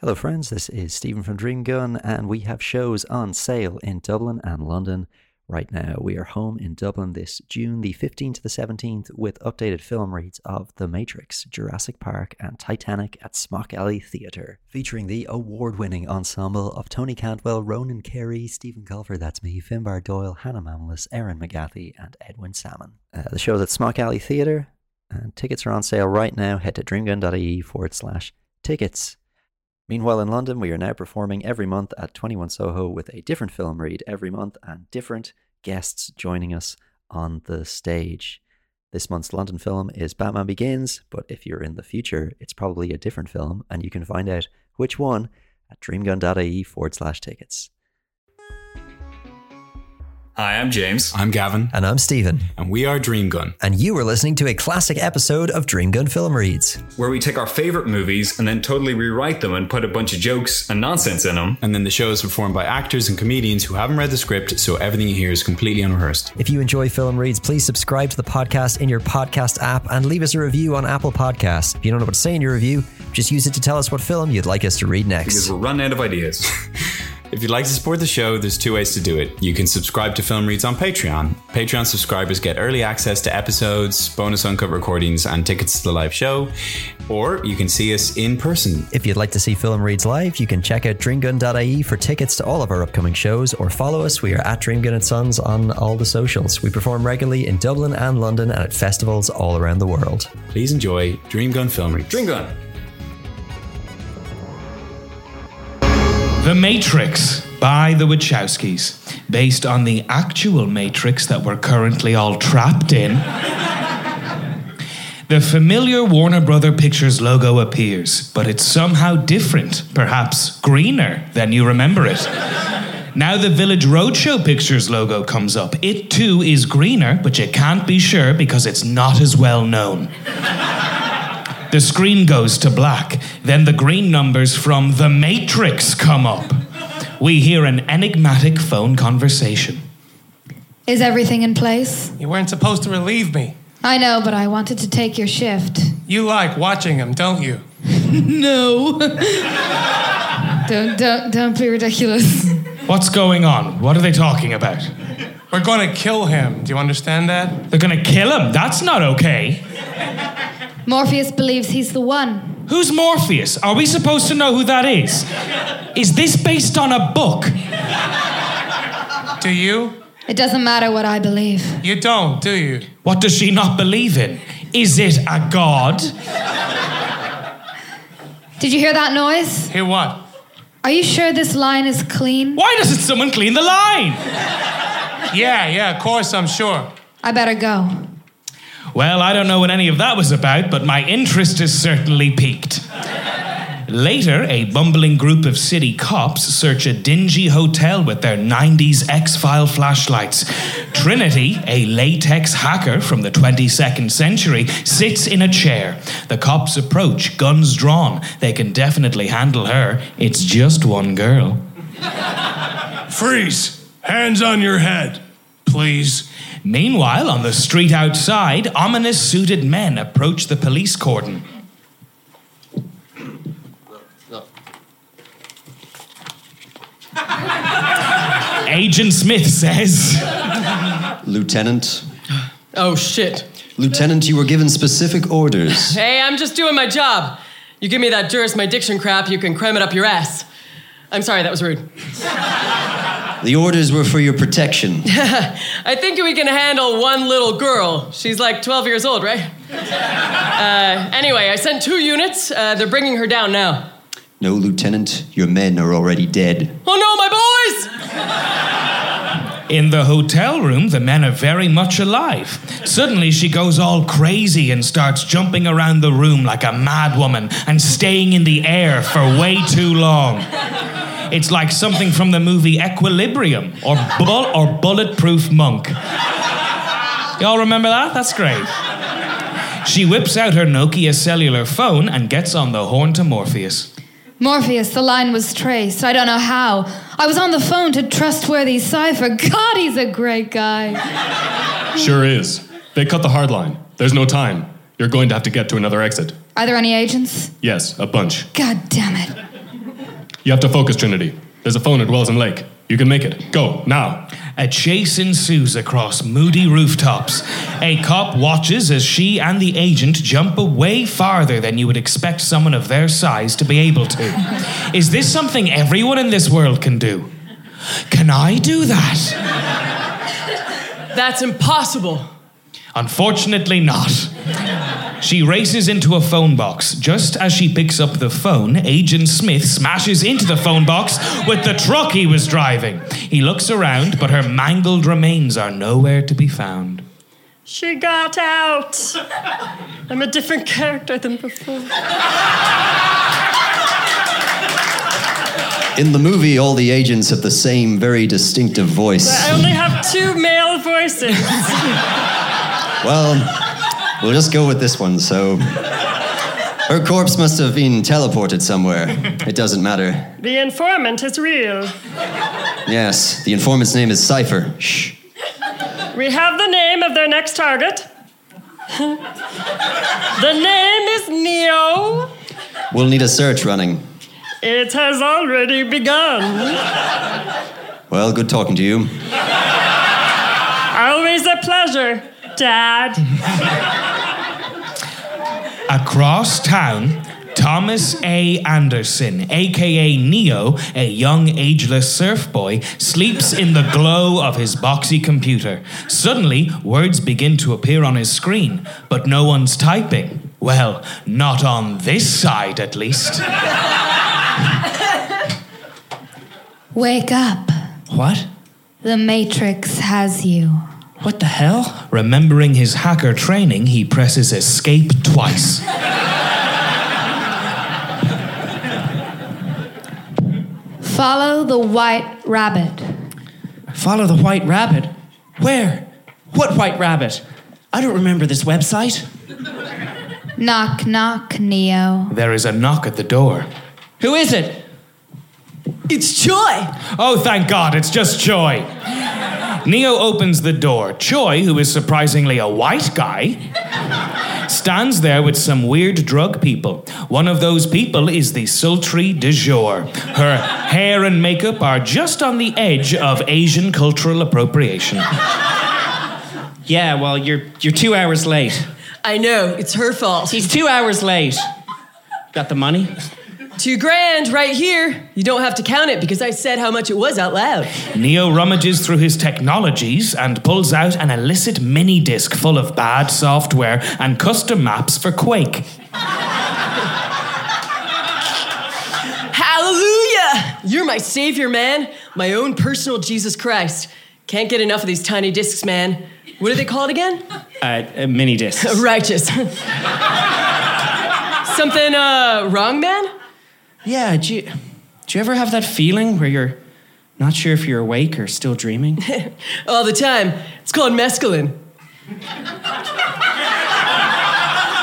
Hello, friends. This is Stephen from Dream Gun, and we have shows on sale in Dublin and London right now. We are home in Dublin this June the 15th to the 17th with updated film reads of The Matrix, Jurassic Park, and Titanic at Smock Alley Theatre, featuring the award winning ensemble of Tony Cantwell, Ronan Carey, Stephen Colfer, that's me, Finbar Doyle, Hannah Mamlis, Erin McGathy, and Edwin Salmon. Uh, the show's at Smock Alley Theatre, and tickets are on sale right now. Head to dreamgun.ie forward slash tickets. Meanwhile, in London, we are now performing every month at 21 Soho with a different film read every month and different guests joining us on the stage. This month's London film is Batman Begins, but if you're in the future, it's probably a different film, and you can find out which one at dreamgun.ie forward slash tickets. Hi, I'm James. I'm Gavin, And I'm Stephen. and we are Dream Gun. And you are listening to a classic episode of Dream Gun Film Reads. Where we take our favorite movies and then totally rewrite them and put a bunch of jokes and nonsense in them. And then the show is performed by actors and comedians who haven't read the script, so everything you hear is completely unrehearsed. If you enjoy Film Reads, please subscribe to the podcast in your podcast app and leave us a review on Apple Podcasts. If you don't know what to say in your review, just use it to tell us what film you'd like us to read Because next. we're running out of ideas. If you'd like to support the show, there's two ways to do it. You can subscribe to Film Reads on Patreon. Patreon subscribers get early access to episodes, bonus uncut recordings, and tickets to the live show. Or you can see us in person. If you'd like to see Film Reads live, you can check out dreamgun.ie for tickets to all of our upcoming shows or follow us. We are at Dreamgun and Sons on all the socials. We perform regularly in Dublin and London and at festivals all around the world. Please enjoy Dreamgun Film Reads. Dream The Matrix by the Wachowskis, based on the actual Matrix that we're currently all trapped in. The familiar Warner Brother Pictures logo appears, but it's somehow different, perhaps greener than you remember it. Now the Village Roadshow Pictures logo comes up. It too is greener, but you can't be sure because it's not as well known. The screen goes to black. Then the green numbers from The Matrix come up. We hear an enigmatic phone conversation. Is everything in place? You weren't supposed to relieve me. I know, but I wanted to take your shift. You like watching him, don't you? No. don't, don't, don't be ridiculous. What's going on? What are they talking about? We're going to kill him. Do you understand that? They're gonna kill him. That's not okay. Morpheus believes he's the one. Who's Morpheus? Are we supposed to know who that is? Is this based on a book? Do you? It doesn't matter what I believe. You don't, do you? What does she not believe in? Is it a god? Did you hear that noise? Hear what? Are you sure this line is clean? Why doesn't someone clean the line? Yeah, yeah, of course, I'm sure. I better go. Well, I don't know what any of that was about, but my interest is certainly piqued. Later, a bumbling group of city cops search a dingy hotel with their 90s X File flashlights. Trinity, a latex hacker from the 22nd century, sits in a chair. The cops approach, guns drawn. They can definitely handle her. It's just one girl. Freeze! Hands on your head, please. Meanwhile, on the street outside, ominous suited men approach the police cordon. Agent Smith says, Lieutenant. Oh shit. Lieutenant, you were given specific orders. Hey, I'm just doing my job. You give me that jurisdiction crap, you can cram it up your ass. I'm sorry, that was rude. The orders were for your protection. I think we can handle one little girl. She's like 12 years old, right? Uh, anyway, I sent two units. Uh, they're bringing her down now. No, Lieutenant, your men are already dead. Oh no, my boys! In the hotel room, the men are very much alive. Suddenly, she goes all crazy and starts jumping around the room like a madwoman and staying in the air for way too long. It's like something from the movie Equilibrium or, bull- or Bulletproof Monk. Y'all remember that? That's great. She whips out her Nokia cellular phone and gets on the horn to Morpheus. Morpheus, the line was traced. I don't know how. I was on the phone to trustworthy Cypher. God, he's a great guy. Sure is. They cut the hard line. There's no time. You're going to have to get to another exit. Are there any agents? Yes, a bunch. God damn it. You have to focus, Trinity. There's a phone at Wells and Lake. You can make it. Go, now. A chase ensues across moody rooftops. A cop watches as she and the agent jump away farther than you would expect someone of their size to be able to. Is this something everyone in this world can do? Can I do that? That's impossible. Unfortunately, not. She races into a phone box. Just as she picks up the phone, Agent Smith smashes into the phone box with the truck he was driving. He looks around, but her mangled remains are nowhere to be found. She got out. I'm a different character than before. In the movie, all the agents have the same very distinctive voice. I only have two male voices. Well, we'll just go with this one. So, her corpse must have been teleported somewhere. It doesn't matter. The informant is real. Yes, the informant's name is Cypher. Shh. We have the name of their next target. the name is Neo. We'll need a search running. It has already begun. Well, good talking to you. Always a pleasure, Dad. Across town, Thomas A. Anderson, aka Neo, a young ageless surf boy, sleeps in the glow of his boxy computer. Suddenly, words begin to appear on his screen, but no one's typing. Well, not on this side at least. Wake up. What? The Matrix has you. What the hell? Remembering his hacker training, he presses escape twice. Follow the white rabbit. Follow the white rabbit? Where? What white rabbit? I don't remember this website. Knock, knock, Neo. There is a knock at the door. Who is it? It's Choi. Oh, thank God, it's just Choi. Neo opens the door. Choi, who is surprisingly a white guy, stands there with some weird drug people. One of those people is the sultry de jour. Her hair and makeup are just on the edge of Asian cultural appropriation. Yeah, well, you're you're two hours late. I know, it's her fault. He's two hours late. Got the money? Two grand right here. You don't have to count it because I said how much it was out loud. Neo rummages through his technologies and pulls out an illicit mini disc full of bad software and custom maps for Quake. Hallelujah! You're my savior, man. My own personal Jesus Christ. Can't get enough of these tiny discs, man. What do they call it again? Uh, uh, mini discs. Righteous. Something uh, wrong, man? Yeah, do you, do you ever have that feeling where you're not sure if you're awake or still dreaming? All the time. It's called mescaline.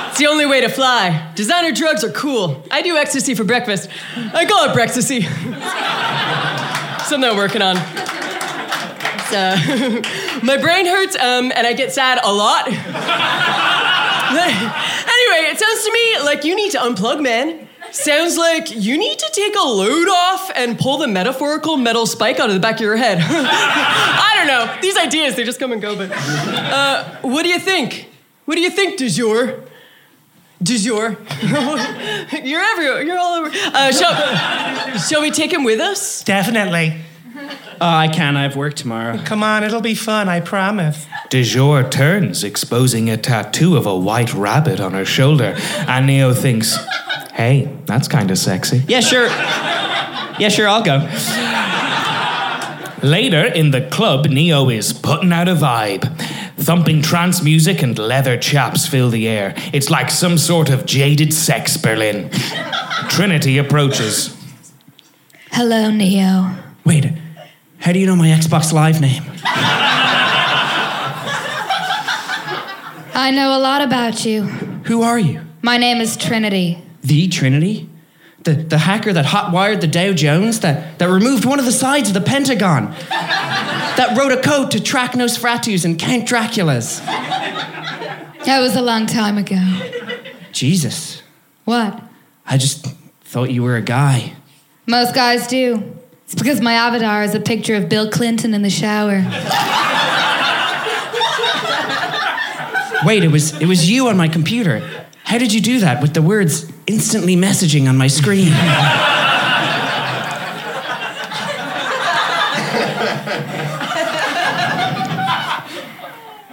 It's the only way to fly. Designer drugs are cool. I do ecstasy for breakfast. I call it breakfasty. Something I'm working on. Uh, my brain hurts, um, and I get sad a lot. anyway, it sounds to me like you need to unplug, man. Sounds like you need to take a load off and pull the metaphorical metal spike out of the back of your head. I don't know. These ideas, they just come and go, but. Uh, what do you think? What do you think, du jour? Du jour. you're everywhere. You're all over. Uh, shall, shall we take him with us? Definitely. Oh, I can't. I have work tomorrow. Come on, it'll be fun, I promise. De jour turns, exposing a tattoo of a white rabbit on her shoulder, and Neo thinks, hey, that's kind of sexy. Yeah, sure. Yeah, sure, I'll go. Later, in the club, Neo is putting out a vibe. Thumping trance music and leather chaps fill the air. It's like some sort of jaded sex Berlin. Trinity approaches. Hello, Neo. Wait, how do you know my Xbox Live name? I know a lot about you. Who are you? My name is Trinity. The Trinity? The, the hacker that hotwired the Dow Jones, that, that removed one of the sides of the Pentagon, that wrote a code to track Nosferatus and Count Draculas. That was a long time ago. Jesus. What? I just thought you were a guy. Most guys do. It's because my avatar is a picture of Bill Clinton in the shower. Wait, it was it was you on my computer. How did you do that with the words instantly messaging on my screen?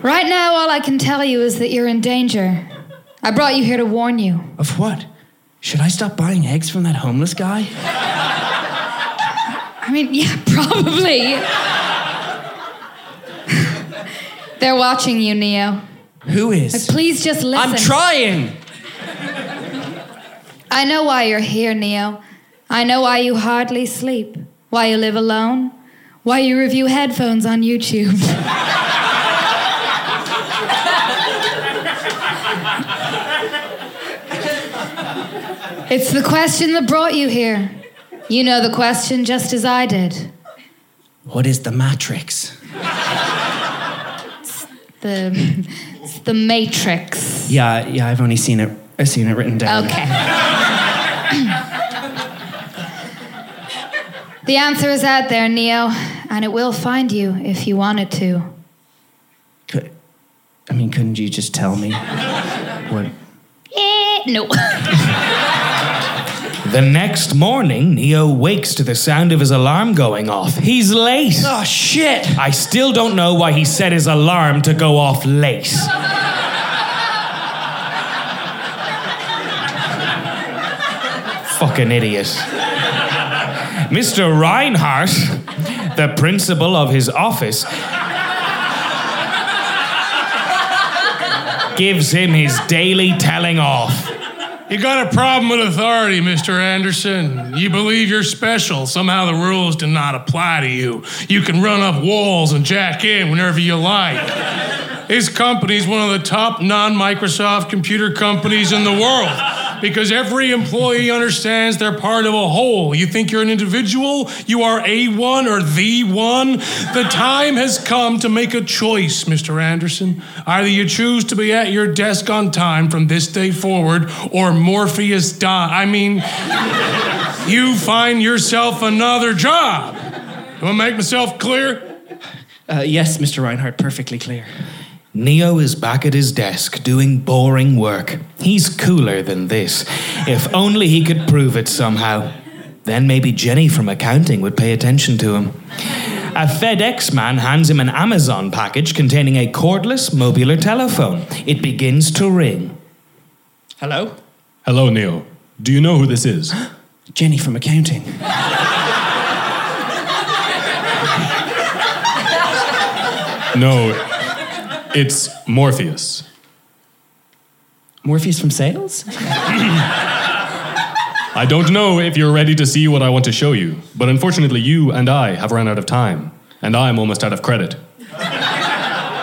Right now, all I can tell you is that you're in danger. I brought you here to warn you. Of what? Should I stop buying eggs from that homeless guy? I mean, yeah, probably. They're watching you, Neo. Who is? Like, please just listen. I'm trying. I know why you're here, Neo. I know why you hardly sleep, why you live alone, why you review headphones on YouTube. it's the question that brought you here. You know the question just as I did. What is the Matrix? The the Matrix. Yeah, yeah, I've only seen it. I've seen it written down. Okay. the answer is out there, Neo, and it will find you if you want it to. Could, I mean, couldn't you just tell me what? Eh, no. The next morning, Neo wakes to the sound of his alarm going off. He's late. Oh, shit. I still don't know why he set his alarm to go off late. Fucking idiot. Mr. Reinhardt, the principal of his office, gives him his daily telling off. You got a problem with authority, Mr. Anderson. You believe you're special. Somehow the rules do not apply to you. You can run up walls and jack in whenever you like. His company's one of the top non Microsoft computer companies in the world because every employee understands they're part of a whole. You think you're an individual? You are A1 or the one? The time has come to make a choice, Mr. Anderson. Either you choose to be at your desk on time from this day forward, or Morpheus die. I mean, you find yourself another job. Do I make myself clear? Uh, yes, Mr. Reinhardt, perfectly clear. Neo is back at his desk doing boring work. He's cooler than this. If only he could prove it somehow. Then maybe Jenny from accounting would pay attention to him. A FedEx man hands him an Amazon package containing a cordless modular telephone. It begins to ring. Hello? Hello, Neo. Do you know who this is? Jenny from accounting. No, it's Morpheus. Morpheus from sales? I don't know if you're ready to see what I want to show you, but unfortunately, you and I have run out of time, and I'm almost out of credit.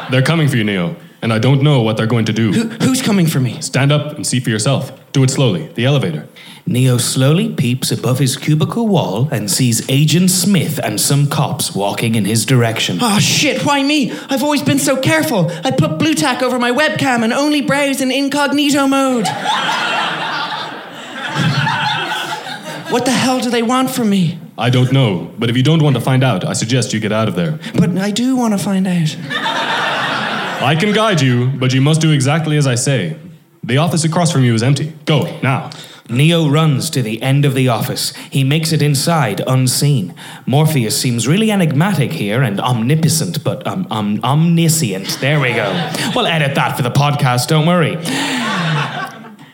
they're coming for you, Neo, and I don't know what they're going to do. Who, who's coming for me? Stand up and see for yourself. Do it slowly. The elevator. Neo slowly peeps above his cubicle wall and sees Agent Smith and some cops walking in his direction. Oh shit, why me? I've always been so careful. I put blue tack over my webcam and only browse in incognito mode. what the hell do they want from me? I don't know, but if you don't want to find out, I suggest you get out of there. But I do want to find out. I can guide you, but you must do exactly as I say. The office across from you is empty. Go, now. Neo runs to the end of the office. He makes it inside unseen. Morpheus seems really enigmatic here and omnipotent, but um, um, omniscient. There we go. We'll edit that for the podcast, don't worry.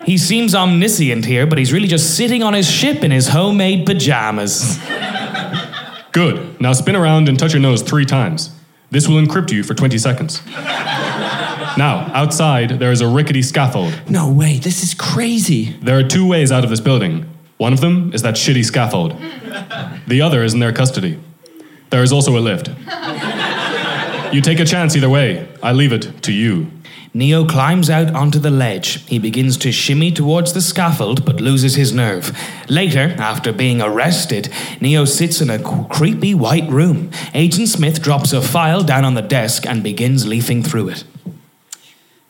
He seems omniscient here, but he's really just sitting on his ship in his homemade pajamas. Good. Now spin around and touch your nose three times. This will encrypt you for 20 seconds. Now, outside, there is a rickety scaffold. No way, this is crazy. There are two ways out of this building. One of them is that shitty scaffold, the other is in their custody. There is also a lift. You take a chance either way. I leave it to you. Neo climbs out onto the ledge. He begins to shimmy towards the scaffold but loses his nerve. Later, after being arrested, Neo sits in a creepy white room. Agent Smith drops a file down on the desk and begins leafing through it.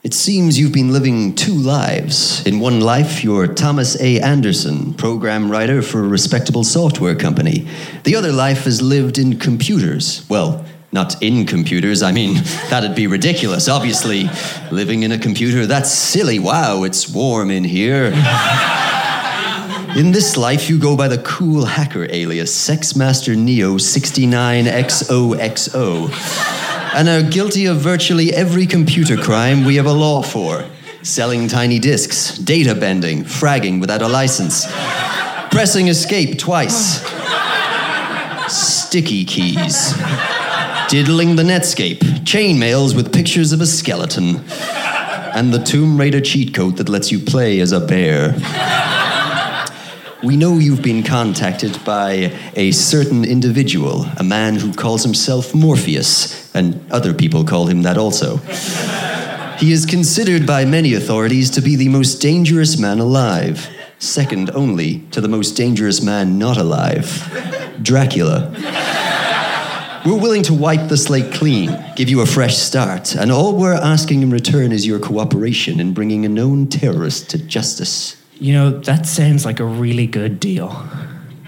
It seems you've been living two lives. In one life, you're Thomas A. Anderson, program writer for a respectable software company. The other life is lived in computers. Well, not in computers. I mean, that'd be ridiculous. Obviously, living in a computer, that's silly. Wow, it's warm in here. In this life, you go by the cool hacker alias Sexmaster Neo 69XOXO and are guilty of virtually every computer crime we have a law for selling tiny disks, data bending, fragging without a license, pressing escape twice, sticky keys, diddling the Netscape, chainmails with pictures of a skeleton, and the Tomb Raider cheat code that lets you play as a bear. We know you've been contacted by a certain individual, a man who calls himself Morpheus, and other people call him that also. He is considered by many authorities to be the most dangerous man alive, second only to the most dangerous man not alive Dracula. We're willing to wipe the slate clean, give you a fresh start, and all we're asking in return is your cooperation in bringing a known terrorist to justice. You know, that sounds like a really good deal.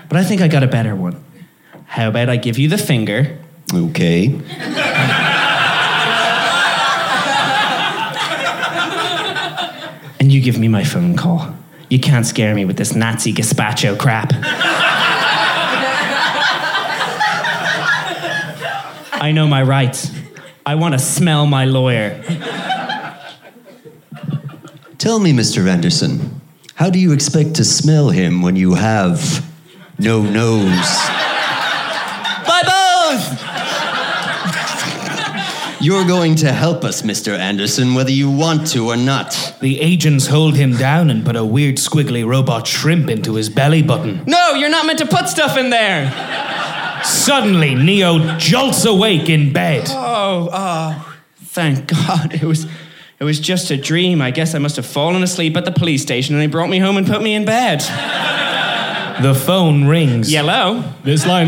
But I think I got a better one. How about I give you the finger? Okay. and you give me my phone call. You can't scare me with this Nazi gazpacho crap. I know my rights. I want to smell my lawyer. Tell me, Mr. Anderson, how do you expect to smell him when you have no nose? My bones! You're going to help us, Mr. Anderson, whether you want to or not. The agents hold him down and put a weird squiggly robot shrimp into his belly button. No, you're not meant to put stuff in there. Suddenly, Neo jolts awake in bed. Oh, oh, thank God. It was it was just a dream. I guess I must have fallen asleep at the police station and they brought me home and put me in bed. The phone rings. Yellow. This line,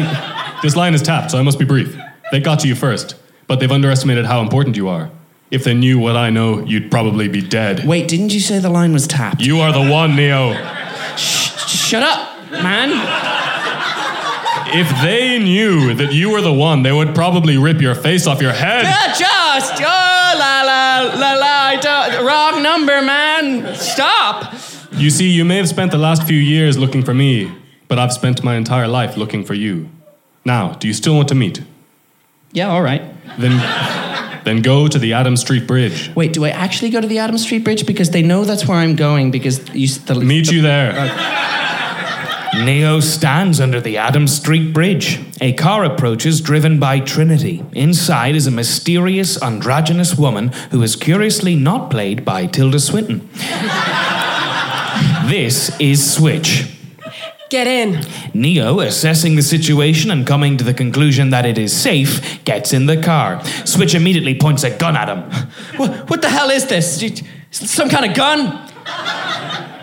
this line is tapped, so I must be brief. They got to you first, but they've underestimated how important you are. If they knew what I know, you'd probably be dead. Wait, didn't you say the line was tapped? You are the one, Neo. Shh, shut up, man. If they knew that you were the one, they would probably rip your face off your head. Yeah, just, oh, la, la, la, la, I don't, wrong number, man. Stop. You see, you may have spent the last few years looking for me, but I've spent my entire life looking for you. Now, do you still want to meet? Yeah, all right. Then, then go to the Adam Street Bridge. Wait, do I actually go to the Adam Street Bridge because they know that's where I'm going? Because you the, meet the, you there. Uh, Neo stands under the Adam Street Bridge. A car approaches driven by Trinity. Inside is a mysterious, androgynous woman who is curiously not played by Tilda Swinton. this is Switch. Get in. Neo, assessing the situation and coming to the conclusion that it is safe, gets in the car. Switch immediately points a gun at him. What, what the hell is this? Some kind of gun?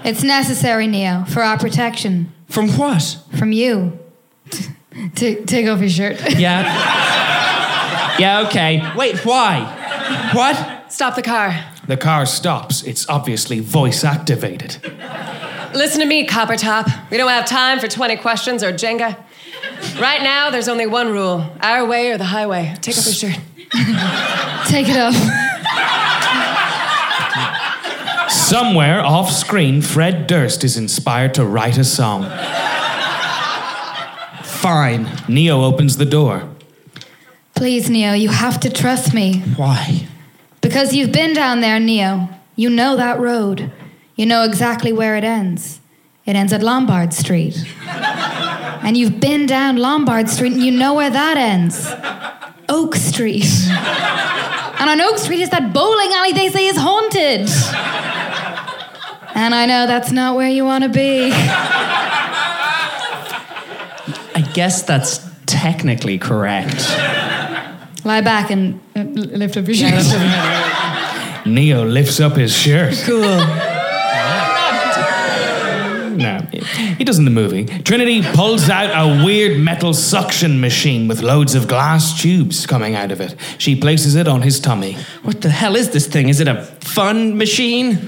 It's necessary, Neo, for our protection. From what? From you. T- take off your shirt. Yeah. yeah, okay. Wait, why? What? Stop the car. The car stops. It's obviously voice activated. Listen to me, Copper Top. We don't have time for 20 questions or Jenga. Right now, there's only one rule our way or the highway. Take off your shirt. Take it off. Somewhere off screen, Fred Durst is inspired to write a song. Fine. Neo opens the door. Please, Neo, you have to trust me. Why? Because you've been down there, Neo. You know that road. You know exactly where it ends. It ends at Lombard Street. and you've been down Lombard Street and you know where that ends Oak Street. and on Oak Street is that bowling alley they say is haunted. And I know that's not where you want to be. I guess that's technically correct. Lie back and uh, lift up your shirt. Neo lifts up his shirt. Cool. No, He does in the movie. Trinity pulls out a weird metal suction machine with loads of glass tubes coming out of it. She places it on his tummy. What the hell is this thing? Is it a fun machine?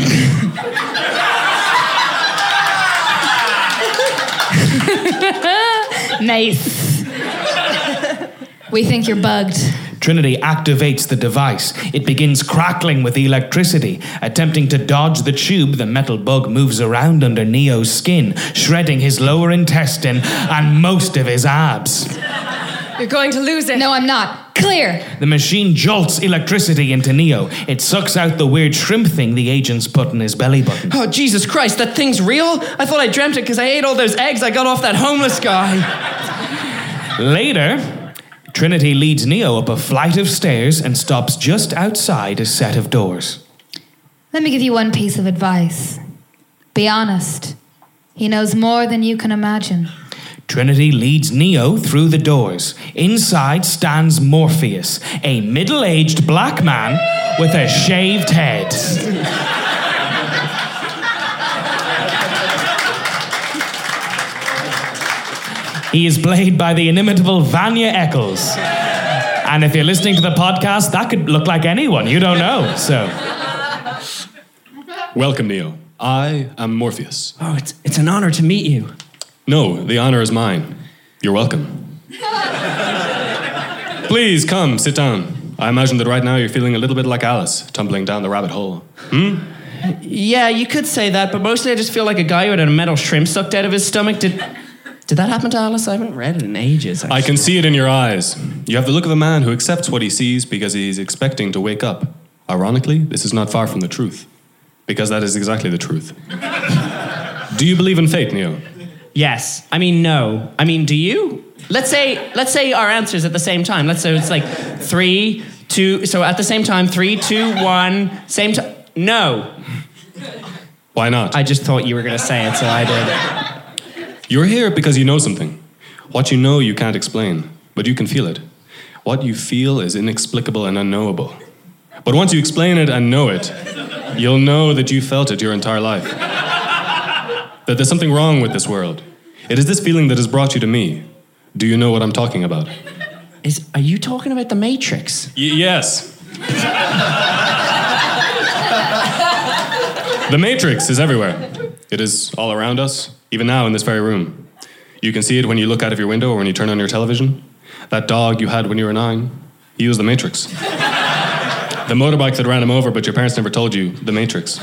nice. we think you're bugged. Trinity activates the device. It begins crackling with electricity. Attempting to dodge the tube, the metal bug moves around under Neo's skin, shredding his lower intestine and most of his abs. You're going to lose it. No, I'm not. Clear. The machine jolts electricity into Neo. It sucks out the weird shrimp thing the agents put in his belly button. Oh, Jesus Christ, that thing's real? I thought I dreamt it because I ate all those eggs I got off that homeless guy. Later, Trinity leads Neo up a flight of stairs and stops just outside a set of doors. Let me give you one piece of advice. Be honest. He knows more than you can imagine. Trinity leads Neo through the doors. Inside stands Morpheus, a middle aged black man with a shaved head. He is played by the inimitable Vanya Eccles. And if you're listening to the podcast, that could look like anyone. You don't know. So, Welcome, Neo. I am Morpheus. Oh, it's, it's an honor to meet you. No, the honor is mine. You're welcome. Please come, sit down. I imagine that right now you're feeling a little bit like Alice, tumbling down the rabbit hole. Hmm? Yeah, you could say that, but mostly I just feel like a guy who had a metal shrimp sucked out of his stomach. Did, did that happen to Alice? I haven't read it in ages. I can see it in your eyes. You have the look of a man who accepts what he sees because he's expecting to wake up. Ironically, this is not far from the truth. Because that is exactly the truth. Do you believe in fate, Neo? Yes. I mean, no. I mean, do you? Let's say let's say our answers at the same time. Let's say it's like three, two. So at the same time, three, two, one. Same time. No. Why not? I just thought you were going to say it, so I did. You're here because you know something. What you know you can't explain, but you can feel it. What you feel is inexplicable and unknowable. But once you explain it and know it, you'll know that you felt it your entire life. That there's something wrong with this world. It is this feeling that has brought you to me. Do you know what I'm talking about? Is are you talking about the Matrix? Y- yes. the Matrix is everywhere. It is all around us, even now in this very room. You can see it when you look out of your window or when you turn on your television. That dog you had when you were nine, he was the Matrix. the motorbike that ran him over, but your parents never told you, the Matrix.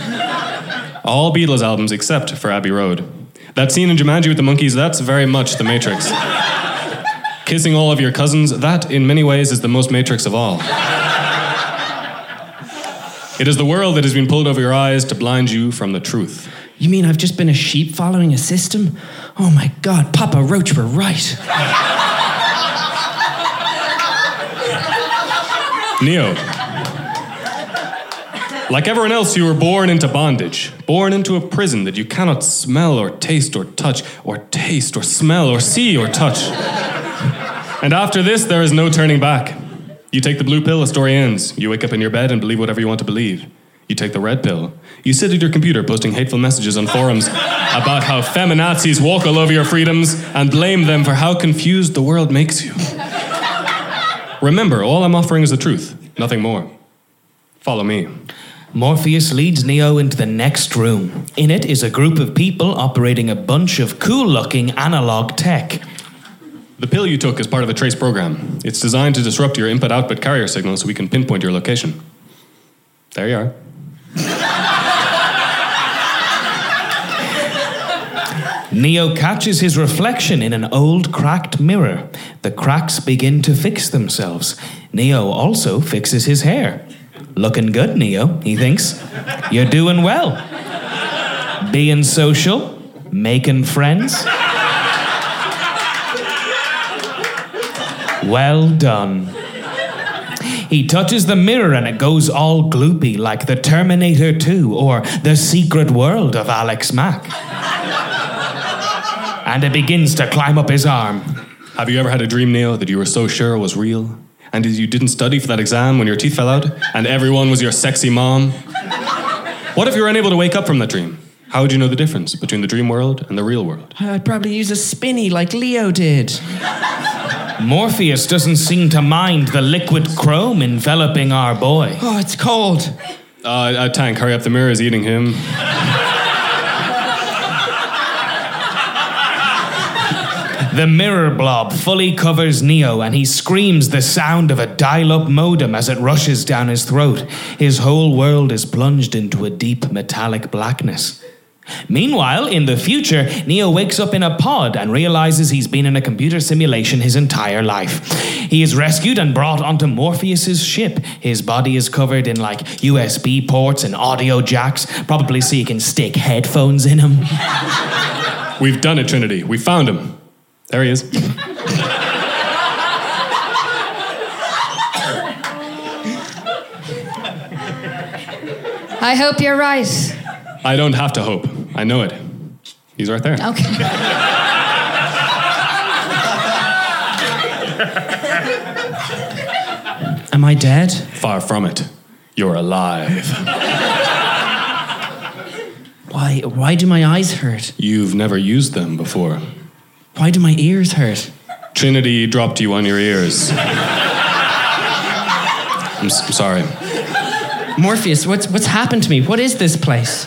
All Beatles albums except for Abbey Road. That scene in Jumanji with the monkeys, that's very much the Matrix. Kissing all of your cousins, that in many ways is the most Matrix of all. It is the world that has been pulled over your eyes to blind you from the truth. You mean I've just been a sheep following a system? Oh my God, Papa Roach were right. Neo. Like everyone else, you were born into bondage, born into a prison that you cannot smell or taste or touch, or taste or smell or see or touch. And after this, there is no turning back. You take the blue pill, the story ends. You wake up in your bed and believe whatever you want to believe. You take the red pill. You sit at your computer posting hateful messages on forums about how feminazis walk all over your freedoms and blame them for how confused the world makes you. Remember, all I'm offering is the truth, nothing more. Follow me. Morpheus leads Neo into the next room. In it is a group of people operating a bunch of cool looking analog tech. The pill you took is part of the trace program. It's designed to disrupt your input output carrier signal so we can pinpoint your location. There you are. Neo catches his reflection in an old cracked mirror. The cracks begin to fix themselves. Neo also fixes his hair. Looking good, Neo, he thinks. You're doing well. Being social, making friends. Well done. He touches the mirror and it goes all gloopy like the Terminator 2 or The Secret World of Alex Mack. and it begins to climb up his arm. Have you ever had a dream, Neo, that you were so sure was real? And you didn't study for that exam when your teeth fell out? And everyone was your sexy mom? What if you were unable to wake up from that dream? How would you know the difference between the dream world and the real world? I'd probably use a spinny like Leo did. Morpheus doesn't seem to mind the liquid chrome enveloping our boy. Oh, it's cold. Uh, uh, Tank, hurry up, the mirror is eating him. The mirror blob fully covers Neo, and he screams the sound of a dial up modem as it rushes down his throat. His whole world is plunged into a deep metallic blackness. Meanwhile, in the future, Neo wakes up in a pod and realizes he's been in a computer simulation his entire life. He is rescued and brought onto Morpheus's ship. His body is covered in like USB ports and audio jacks, probably so you can stick headphones in him. We've done it, Trinity. We found him. There he is. I hope you're right. I don't have to hope. I know it. He's right there. Okay. Am I dead? Far from it. You're alive. Why why do my eyes hurt? You've never used them before. Why do my ears hurt? Trinity dropped you on your ears. I'm, s- I'm sorry. Morpheus, what's what's happened to me? What is this place?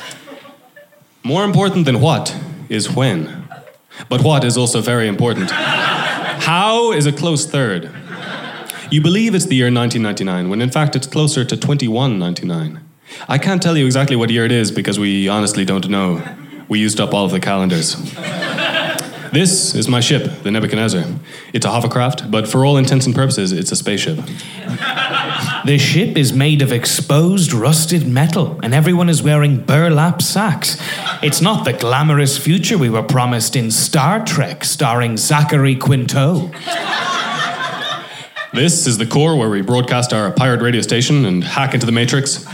More important than what is when. But what is also very important. How is a close third. You believe it's the year 1999, when in fact it's closer to 2199. I can't tell you exactly what year it is because we honestly don't know. We used up all of the calendars. This is my ship, the Nebuchadnezzar. It's a hovercraft, but for all intents and purposes, it's a spaceship. The ship is made of exposed, rusted metal, and everyone is wearing burlap sacks. It's not the glamorous future we were promised in Star Trek, starring Zachary Quinto. This is the core where we broadcast our pirate radio station and hack into the Matrix.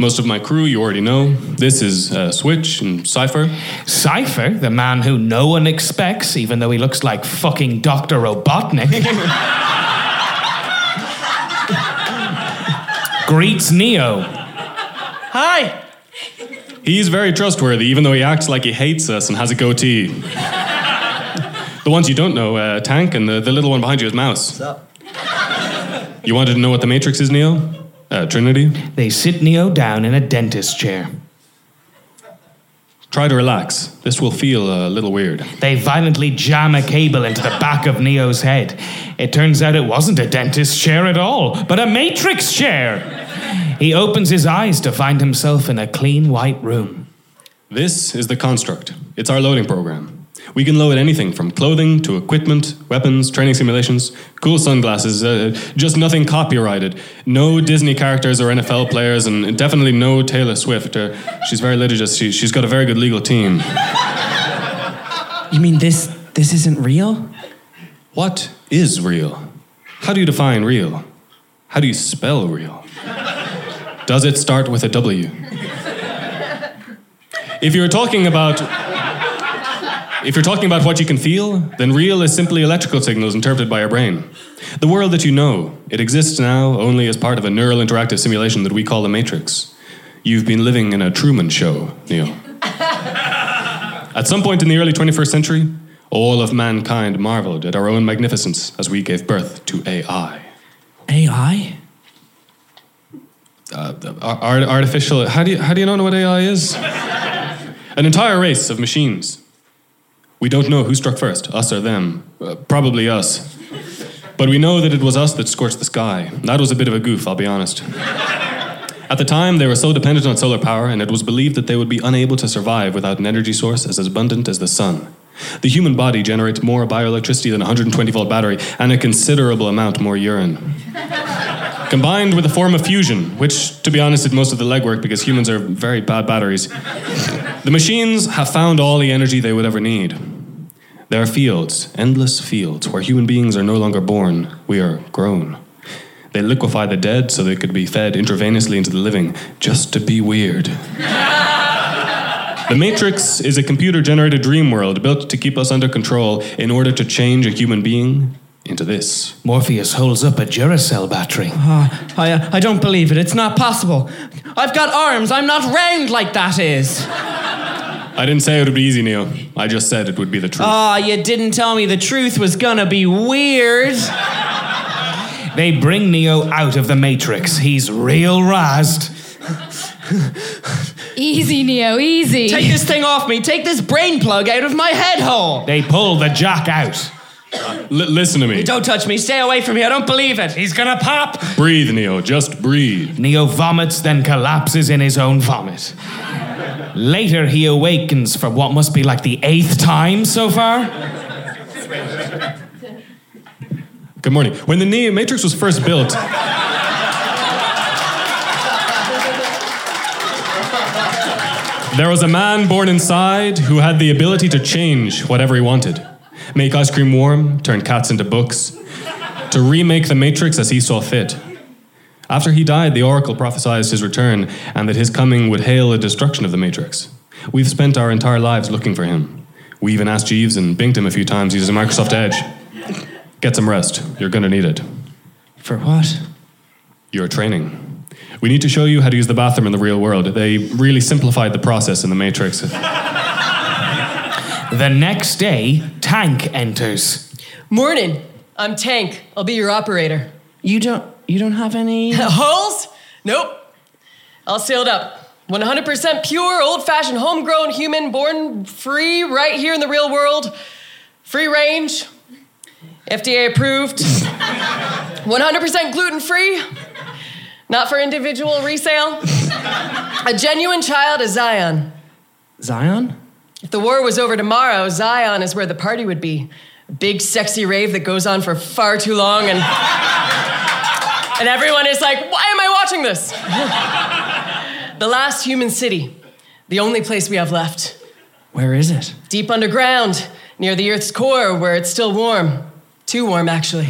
Most of my crew you already know. This is uh, Switch and Cypher. Cypher, the man who no one expects, even though he looks like fucking Dr. Robotnik, greets Neo. Hi. He's very trustworthy, even though he acts like he hates us and has a goatee. the ones you don't know, uh, Tank and the, the little one behind you is Mouse. What's up? You wanted to know what the Matrix is, Neo? Uh, Trinity? They sit Neo down in a dentist chair. Try to relax. This will feel a little weird. They violently jam a cable into the back of Neo's head. It turns out it wasn't a dentist chair at all, but a matrix chair. He opens his eyes to find himself in a clean white room. This is the construct. It's our loading program. We can load anything from clothing to equipment, weapons, training simulations, cool sunglasses, uh, just nothing copyrighted. No Disney characters or NFL players, and definitely no Taylor Swift. Uh, she's very litigious. She, she's got a very good legal team. You mean this this isn't real? What is real? How do you define real? How do you spell real? Does it start with a W? If you're talking about if you're talking about what you can feel, then real is simply electrical signals interpreted by our brain. The world that you know, it exists now only as part of a neural interactive simulation that we call the Matrix. You've been living in a Truman show, Neo. At some point in the early 21st century, all of mankind marveled at our own magnificence as we gave birth to AI. AI? Uh, art, artificial. How do you how do you not know what AI is? An entire race of machines. We don't know who struck first, us or them. Uh, probably us. But we know that it was us that scorched the sky. That was a bit of a goof, I'll be honest. At the time, they were so dependent on solar power, and it was believed that they would be unable to survive without an energy source as abundant as the sun. The human body generates more bioelectricity than a 120 volt battery and a considerable amount more urine. Combined with a form of fusion, which, to be honest, did most of the legwork because humans are very bad batteries, the machines have found all the energy they would ever need. There are fields, endless fields, where human beings are no longer born, we are grown. They liquefy the dead so they could be fed intravenously into the living, just to be weird. The Matrix is a computer generated dream world built to keep us under control in order to change a human being into this. Morpheus holds up a Duracell battery. Ah, I, uh, I don't believe it. It's not possible. I've got arms. I'm not round like that is. I didn't say it would be easy, Neo. I just said it would be the truth. Ah, you didn't tell me the truth was gonna be weird. They bring Neo out of the Matrix. He's real razzed. Easy, Neo, easy. Take this thing off me. Take this brain plug out of my head hole. They pull the jack out. L- listen to me. Don't touch me. Stay away from me. I don't believe it. He's gonna pop. Breathe, Neo. Just breathe. Neo vomits, then collapses in his own vomit. Later, he awakens for what must be like the eighth time so far. Good morning. When the Neo Matrix was first built, there was a man born inside who had the ability to change whatever he wanted. Make ice cream warm, turn cats into books, to remake the Matrix as he saw fit. After he died, the Oracle prophesied his return and that his coming would hail a destruction of the Matrix. We've spent our entire lives looking for him. We even asked Jeeves and binged him a few times using Microsoft Edge. Get some rest. You're gonna need it. For what? Your training. We need to show you how to use the bathroom in the real world. They really simplified the process in the Matrix. The next day, Tank enters. Morning. I'm Tank. I'll be your operator. You don't. You don't have any. Holes? Nope. All sealed up. 100% pure, old fashioned, homegrown human, born free right here in the real world. Free range. FDA approved. 100% gluten free. Not for individual resale. A genuine child of Zion. Zion? If the war was over tomorrow, Zion is where the party would be. A big, sexy rave that goes on for far too long, and and everyone is like, "Why am I watching this?" the last human city, the only place we have left, Where is it? deep underground, near the Earth's core, where it's still warm, too warm actually.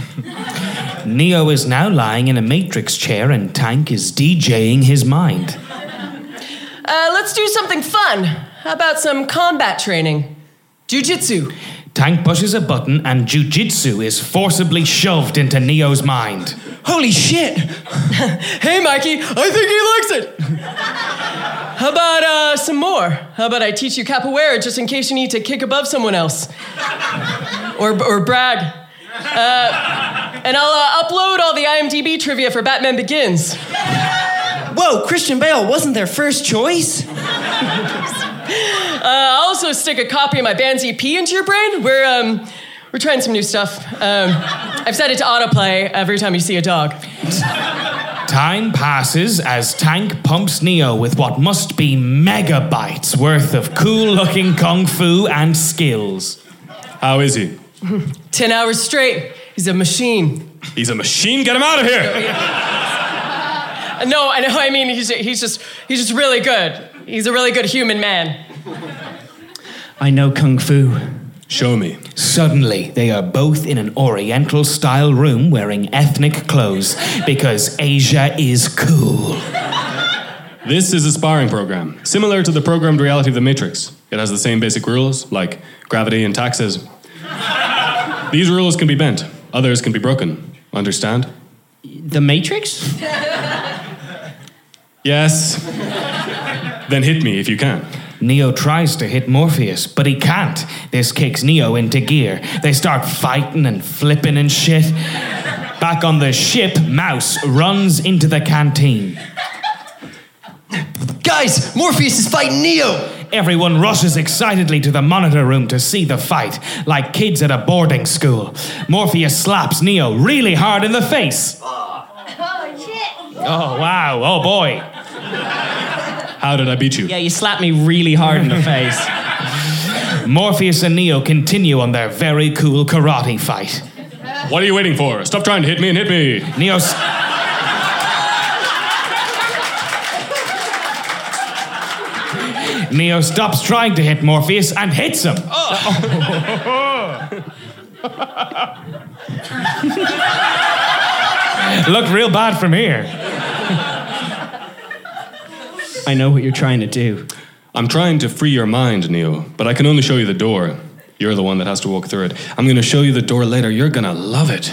Neo is now lying in a Matrix chair and Tank is DJing his mind. Uh, let's do something fun. How about some combat training? Jiu-jitsu. Tank pushes a button and jujitsu is forcibly shoved into Neo's mind. Holy shit! hey, Mikey, I think he likes it. How about uh, some more? How about I teach you capoeira just in case you need to kick above someone else? Or, or brag. Uh, and I'll uh, upload all the IMDb trivia for Batman Begins. Whoa, Christian Bale wasn't their first choice? Uh, I'll also stick a copy of my band's EP into your brain. We're, um, we're trying some new stuff. Um, I've set it to autoplay every time you see a dog. Time passes as Tank pumps Neo with what must be megabytes worth of cool looking kung fu and skills. How is he? Ten hours straight. He's a machine. He's a machine. Get him out of here. No, I know. I mean, he's, he's just he's just really good. He's a really good human man. I know kung fu. Show me. Suddenly, they are both in an Oriental style room wearing ethnic clothes because Asia is cool. This is a sparring program, similar to the programmed reality of the Matrix. It has the same basic rules, like gravity and taxes. These rules can be bent, others can be broken. Understand? The Matrix? Yes. Then hit me if you can. Neo tries to hit Morpheus, but he can't. This kicks Neo into gear. They start fighting and flipping and shit. Back on the ship, Mouse runs into the canteen. Guys, Morpheus is fighting Neo! Everyone rushes excitedly to the monitor room to see the fight, like kids at a boarding school. Morpheus slaps Neo really hard in the face. Oh, shit. Oh, wow. Oh, boy. How did I beat you? Yeah, you slapped me really hard in the face. Morpheus and Neo continue on their very cool karate fight. What are you waiting for? Stop trying to hit me and hit me. Neo. s- Neo stops trying to hit Morpheus and hits him. Oh. Looked real bad from here. I know what you're trying to do. I'm trying to free your mind, Neo, but I can only show you the door. You're the one that has to walk through it. I'm going to show you the door later. You're going to love it.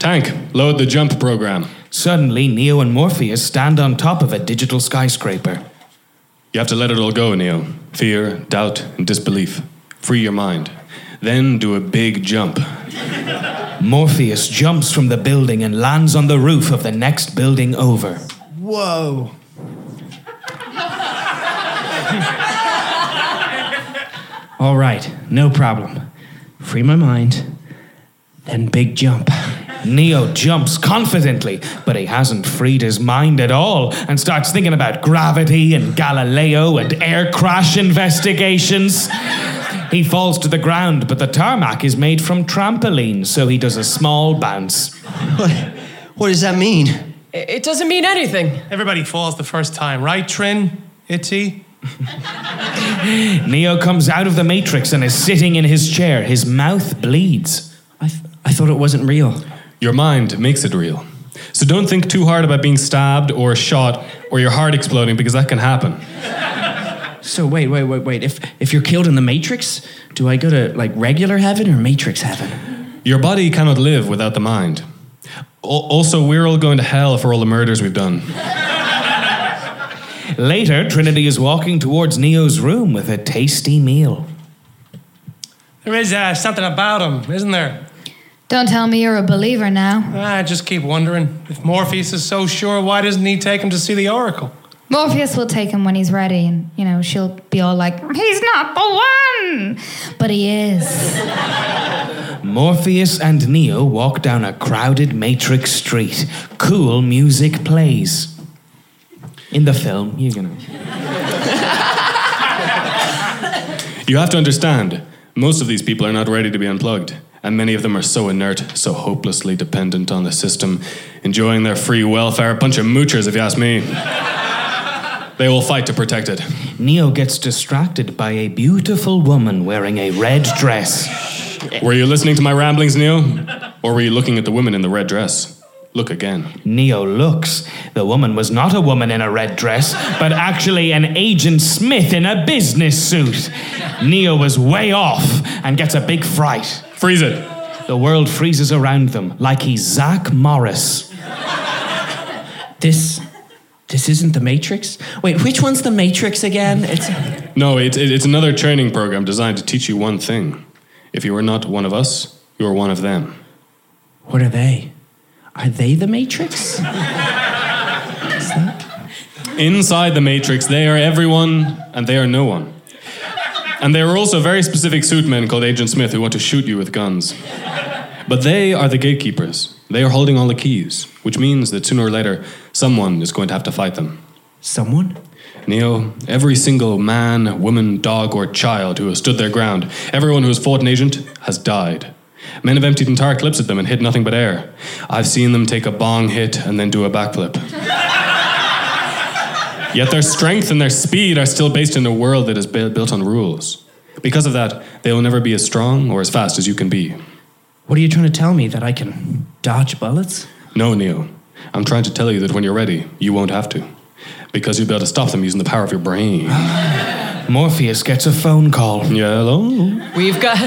Tank, load the jump program. Suddenly, Neo and Morpheus stand on top of a digital skyscraper. You have to let it all go, Neo. Fear, doubt, and disbelief. Free your mind. Then do a big jump. Morpheus jumps from the building and lands on the roof of the next building over. Whoa. All right, no problem. Free my mind, then big jump. Neo jumps confidently, but he hasn't freed his mind at all and starts thinking about gravity and Galileo and air crash investigations. He falls to the ground, but the tarmac is made from trampolines, so he does a small bounce. What, what does that mean? It it doesn't mean anything. Everybody falls the first time, right, Trin? Itty? Neo comes out of the Matrix and is sitting in his chair. His mouth bleeds. I, th- I thought it wasn't real. Your mind makes it real. So don't think too hard about being stabbed or shot or your heart exploding because that can happen. So wait, wait, wait, wait. If if you're killed in the Matrix, do I go to like regular heaven or Matrix heaven? Your body cannot live without the mind. Al- Also, we're all going to hell for all the murders we've done. Later, Trinity is walking towards Neo's room with a tasty meal. There is uh, something about him, isn't there? Don't tell me you're a believer now. I just keep wondering if Morpheus is so sure, why doesn't he take him to see the Oracle? Morpheus will take him when he's ready, and, you know, she'll be all like, he's not the one! But he is. Morpheus and Neo walk down a crowded Matrix street. Cool music plays. In the film, you're gonna. You have to understand, most of these people are not ready to be unplugged. And many of them are so inert, so hopelessly dependent on the system, enjoying their free welfare. A bunch of moochers, if you ask me. They will fight to protect it. Neo gets distracted by a beautiful woman wearing a red dress. Were you listening to my ramblings, Neo? Or were you looking at the woman in the red dress? Look again. Neo looks. The woman was not a woman in a red dress, but actually an Agent Smith in a business suit. Neo was way off and gets a big fright. Freeze it. The world freezes around them like he's Zach Morris. This this isn't the Matrix? Wait, which one's the Matrix again? It's No, it, it- it's another training program designed to teach you one thing. If you are not one of us, you are one of them. What are they? Are they the Matrix? Inside the Matrix, they are everyone and they are no one. And there are also very specific suit men called Agent Smith who want to shoot you with guns. But they are the gatekeepers. They are holding all the keys, which means that sooner or later, someone is going to have to fight them. Someone? Neo, every single man, woman, dog, or child who has stood their ground, everyone who has fought an agent, has died. Men have emptied entire clips at them and hit nothing but air. I've seen them take a bong hit and then do a backflip. Yet their strength and their speed are still based in a world that is built on rules. Because of that, they will never be as strong or as fast as you can be. What are you trying to tell me? That I can dodge bullets? No, Neo. I'm trying to tell you that when you're ready, you won't have to. Because you'll be able to stop them using the power of your brain. Morpheus gets a phone call. Yeah, hello? We've got.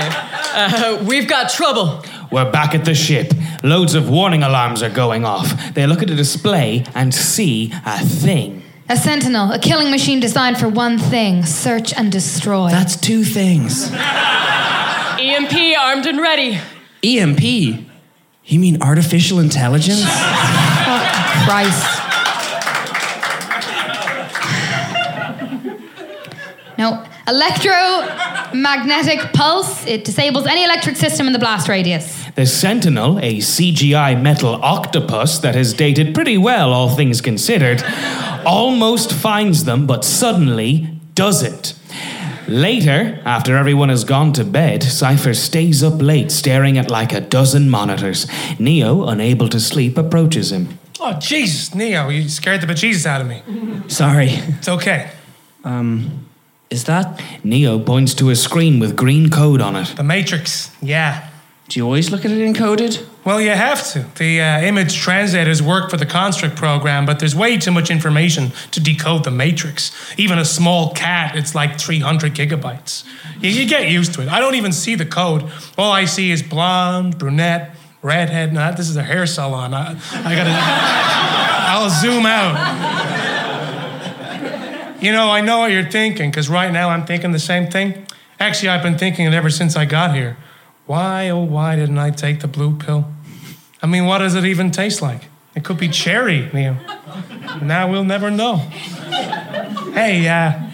Uh, we've got trouble. We're back at the ship. Loads of warning alarms are going off. They look at a display and see a thing. A sentinel, a killing machine designed for one thing search and destroy. That's two things. EMP armed and ready. EMP? You mean artificial intelligence? Christ. No, electromagnetic pulse. It disables any electric system in the blast radius. The Sentinel, a CGI metal octopus that has dated pretty well, all things considered, almost finds them, but suddenly doesn't. Later, after everyone has gone to bed, Cypher stays up late staring at like a dozen monitors. Neo, unable to sleep, approaches him. Oh, Jesus, Neo, you scared the bejesus out of me. Sorry. It's okay. Um, is that? Neo points to a screen with green code on it. The Matrix, yeah. Do you always look at it encoded? Well, you have to. The uh, image translators work for the construct program, but there's way too much information to decode the matrix. Even a small cat, it's like 300 gigabytes. You, you get used to it. I don't even see the code. All I see is blonde, brunette, redhead. No, this is a hair salon. I, I gotta. I'll zoom out. You know, I know what you're thinking, because right now I'm thinking the same thing. Actually, I've been thinking it ever since I got here. Why, oh, why didn't I take the blue pill? I mean, what does it even taste like? It could be cherry, Neil. Now we'll never know. Hey, uh,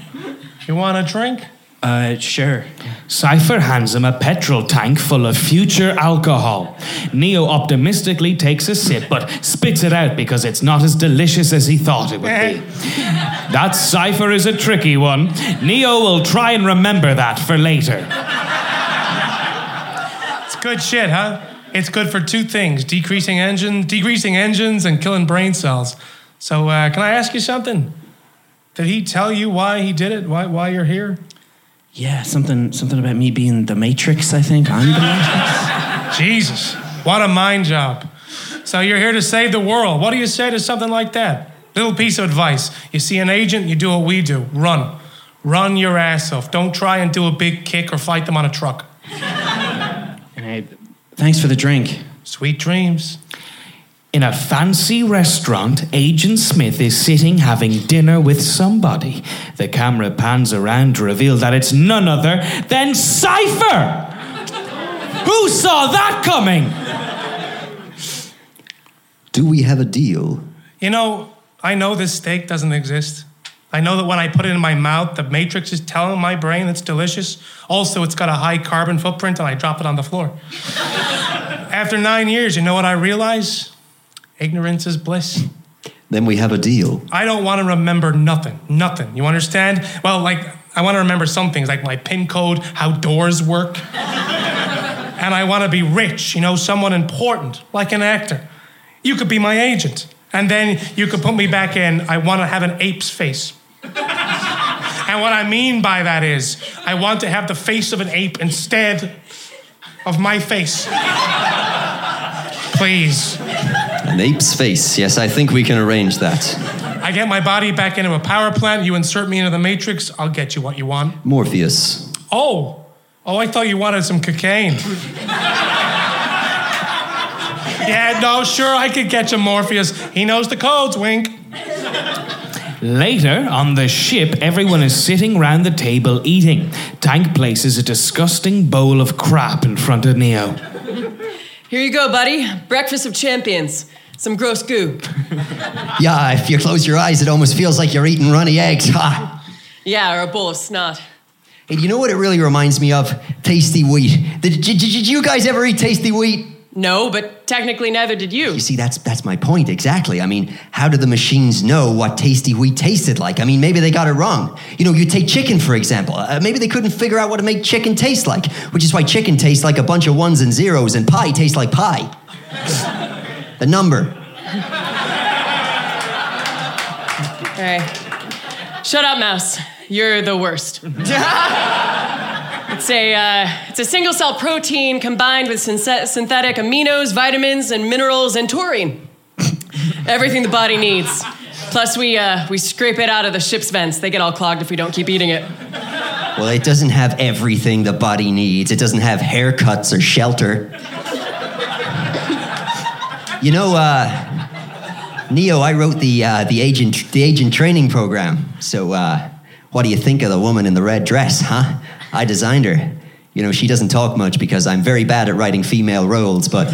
you want a drink? Uh, sure. Cypher hands him a petrol tank full of future alcohol. Neo optimistically takes a sip, but spits it out because it's not as delicious as he thought it would be. That Cypher is a tricky one. Neo will try and remember that for later. It's good shit, huh? It's good for two things: decreasing engine, decreasing engines, and killing brain cells. So, uh, can I ask you something? Did he tell you why he did it? Why, why you're here? Yeah, something something about me being the Matrix, I think. I'm the Matrix. Jesus, what a mind job. So you're here to save the world. What do you say to something like that? Little piece of advice. You see an agent, you do what we do. Run. Run your ass off. Don't try and do a big kick or fight them on a truck. And I, thanks for the drink. Sweet dreams. In a fancy restaurant, Agent Smith is sitting having dinner with somebody. The camera pans around to reveal that it's none other than Cypher! Who saw that coming? Do we have a deal? You know, I know this steak doesn't exist. I know that when I put it in my mouth, the matrix is telling my brain it's delicious. Also, it's got a high carbon footprint and I drop it on the floor. After nine years, you know what I realize? Ignorance is bliss. Then we have a deal. I don't want to remember nothing. Nothing. You understand? Well, like, I want to remember some things, like my PIN code, how doors work. and I want to be rich, you know, someone important, like an actor. You could be my agent. And then you could put me back in, I want to have an ape's face. and what I mean by that is, I want to have the face of an ape instead of my face. Please. An ape's face. Yes, I think we can arrange that. I get my body back into a power plant, you insert me into the matrix, I'll get you what you want. Morpheus. Oh, oh, I thought you wanted some cocaine. yeah, no, sure, I could get you Morpheus. He knows the codes, wink. Later, on the ship, everyone is sitting round the table eating. Tank places a disgusting bowl of crap in front of Neo. Here you go, buddy. Breakfast of champions. Some gross goo. Yeah, if you close your eyes, it almost feels like you're eating runny eggs. Ha! Yeah, or a bowl of snot. Hey, you know what it really reminds me of? Tasty wheat. Did, did, did you guys ever eat tasty wheat? No, but technically neither did you. You see, that's that's my point exactly. I mean, how do the machines know what tasty wheat tasted like? I mean, maybe they got it wrong. You know, you take chicken for example. Uh, maybe they couldn't figure out what to make chicken taste like, which is why chicken tastes like a bunch of ones and zeros, and pie tastes like pie. the number. Hey. Shut up, mouse. You're the worst. it's a uh, it's a single cell protein combined with synth- synthetic aminos, vitamins, and minerals and taurine. Everything the body needs. Plus, we uh, we scrape it out of the ship's vents. They get all clogged if we don't keep eating it. Well, it doesn't have everything the body needs. It doesn't have haircuts or shelter. You know, uh, Neo, I wrote the uh, the agent the agent training program. So, uh, what do you think of the woman in the red dress, huh? I designed her. You know, she doesn't talk much because I'm very bad at writing female roles, but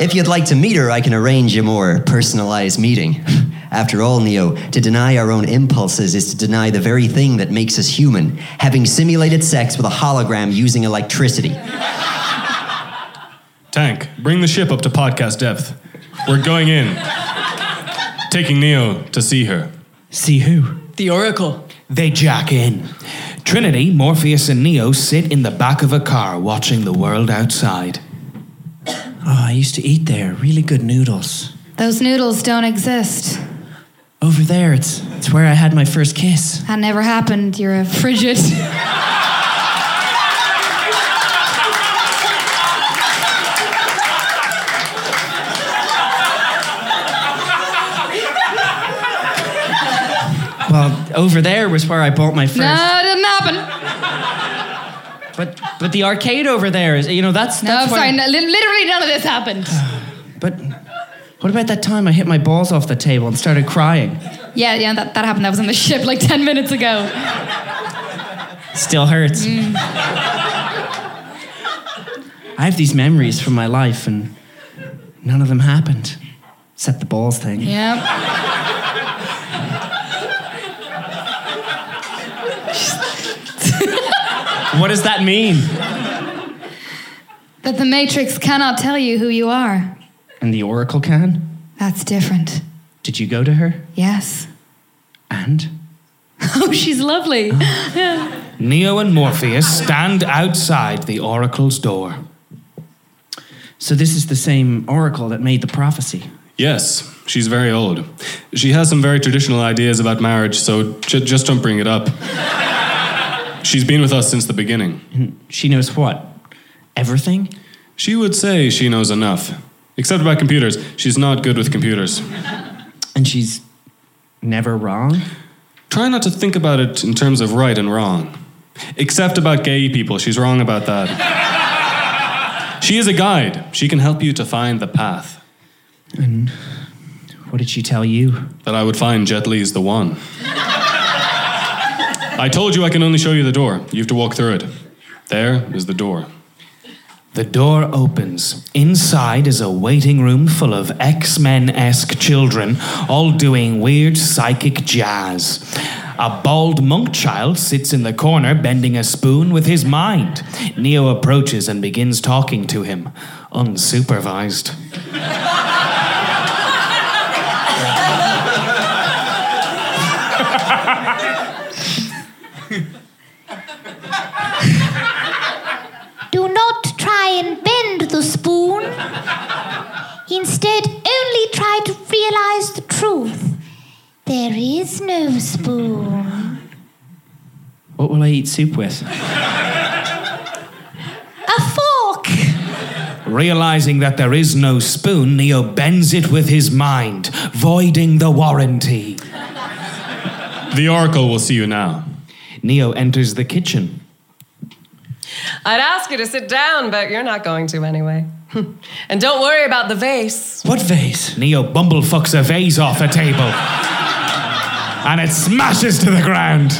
if you'd like to meet her, I can arrange a more personalized meeting. After all, Neo, to deny our own impulses is to deny the very thing that makes us human having simulated sex with a hologram using electricity. Tank, bring the ship up to podcast depth. We're going in. Taking Neo to see her. See who? The Oracle. They jack in. Trinity, Morpheus, and Neo sit in the back of a car watching the world outside. Oh, I used to eat there. Really good noodles. Those noodles don't exist. Over there, it's it's where I had my first kiss. That never happened. You're a frigid. Well, over there was where I bought my first. no, it didn't happen. But but the arcade over there is you know that's No, that's I'm sorry. No, literally none of this happened. But What about that time I hit my balls off the table and started crying? Yeah, yeah, that, that happened. That was on the ship like 10 minutes ago. Still hurts. Mm. I have these memories from my life, and none of them happened, except the balls thing. Yeah. What does that mean? That the Matrix cannot tell you who you are. And the Oracle can? That's different. Did you go to her? Yes. And? Oh, she's lovely. Yeah. Neo and Morpheus stand outside the Oracle's door. So this is the same Oracle that made the prophecy. Yes, she's very old. She has some very traditional ideas about marriage, so j- just don't bring it up. She's been with us since the beginning. She knows what? Everything? She would say she knows enough. Except about computers. She's not good with computers. And she's never wrong? Try not to think about it in terms of right and wrong. Except about gay people. She's wrong about that. she is a guide. She can help you to find the path. And what did she tell you? That I would find Jet Li's the one. I told you I can only show you the door. You have to walk through it. There is the door. The door opens. Inside is a waiting room full of X Men esque children, all doing weird psychic jazz. A bald monk child sits in the corner bending a spoon with his mind. Neo approaches and begins talking to him, unsupervised. not try and bend the spoon. Instead, only try to realize the truth. There is no spoon. What will I eat soup with? A fork. Realizing that there is no spoon, Neo bends it with his mind, voiding the warranty. The Oracle will see you now. Neo enters the kitchen. I'd ask you to sit down, but you're not going to anyway. and don't worry about the vase. What vase? Neo bumblefucks a vase off a table. and it smashes to the ground.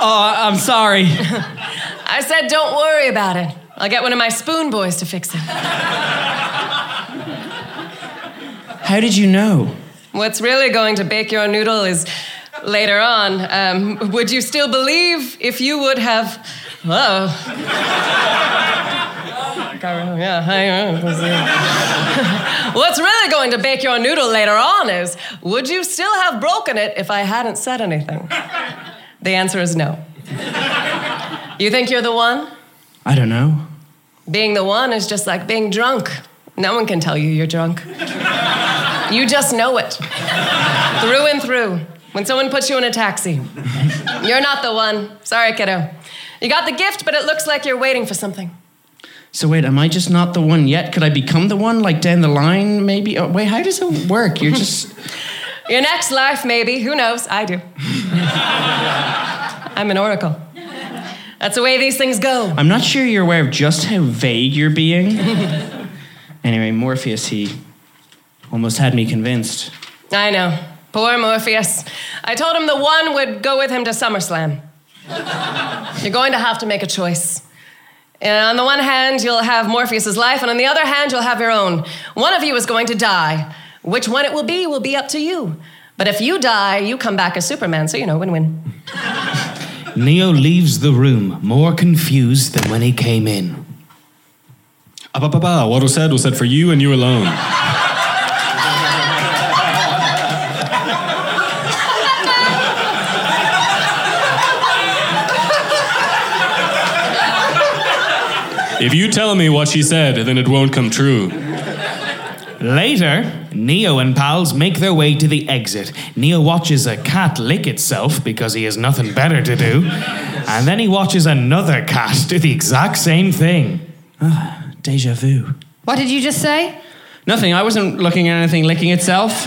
Oh, I'm sorry. I said, don't worry about it. I'll get one of my spoon boys to fix it. How did you know? What's really going to bake your noodle is later on. Um, would you still believe if you would have. Oh. yeah, What's really going to bake your noodle later on is would you still have broken it if I hadn't said anything? The answer is no. You think you're the one? I don't know. Being the one is just like being drunk. No one can tell you you're drunk. You just know it. Through and through. When someone puts you in a taxi, you're not the one. Sorry, kiddo. You got the gift, but it looks like you're waiting for something. So wait, am I just not the one yet? Could I become the one, like down the line, maybe? Oh, wait, how does it work? You're just. Your next life, maybe. Who knows? I do. I'm an oracle. That's the way these things go. I'm not sure you're aware of just how vague you're being. anyway, Morpheus, he almost had me convinced. I know. Poor Morpheus. I told him the one would go with him to SummerSlam. You're going to have to make a choice. And on the one hand, you'll have Morpheus's life, and on the other hand, you'll have your own. One of you is going to die. Which one it will be will be up to you. But if you die, you come back as Superman, so you know, win win. Neo leaves the room more confused than when he came in. Ah, ba, ba, ba. What was said was said for you and you alone. If you tell me what she said, then it won't come true. Later, Neo and pals make their way to the exit. Neo watches a cat lick itself because he has nothing better to do. And then he watches another cat do the exact same thing. Ah, deja vu. What did you just say? Nothing. I wasn't looking at anything licking itself.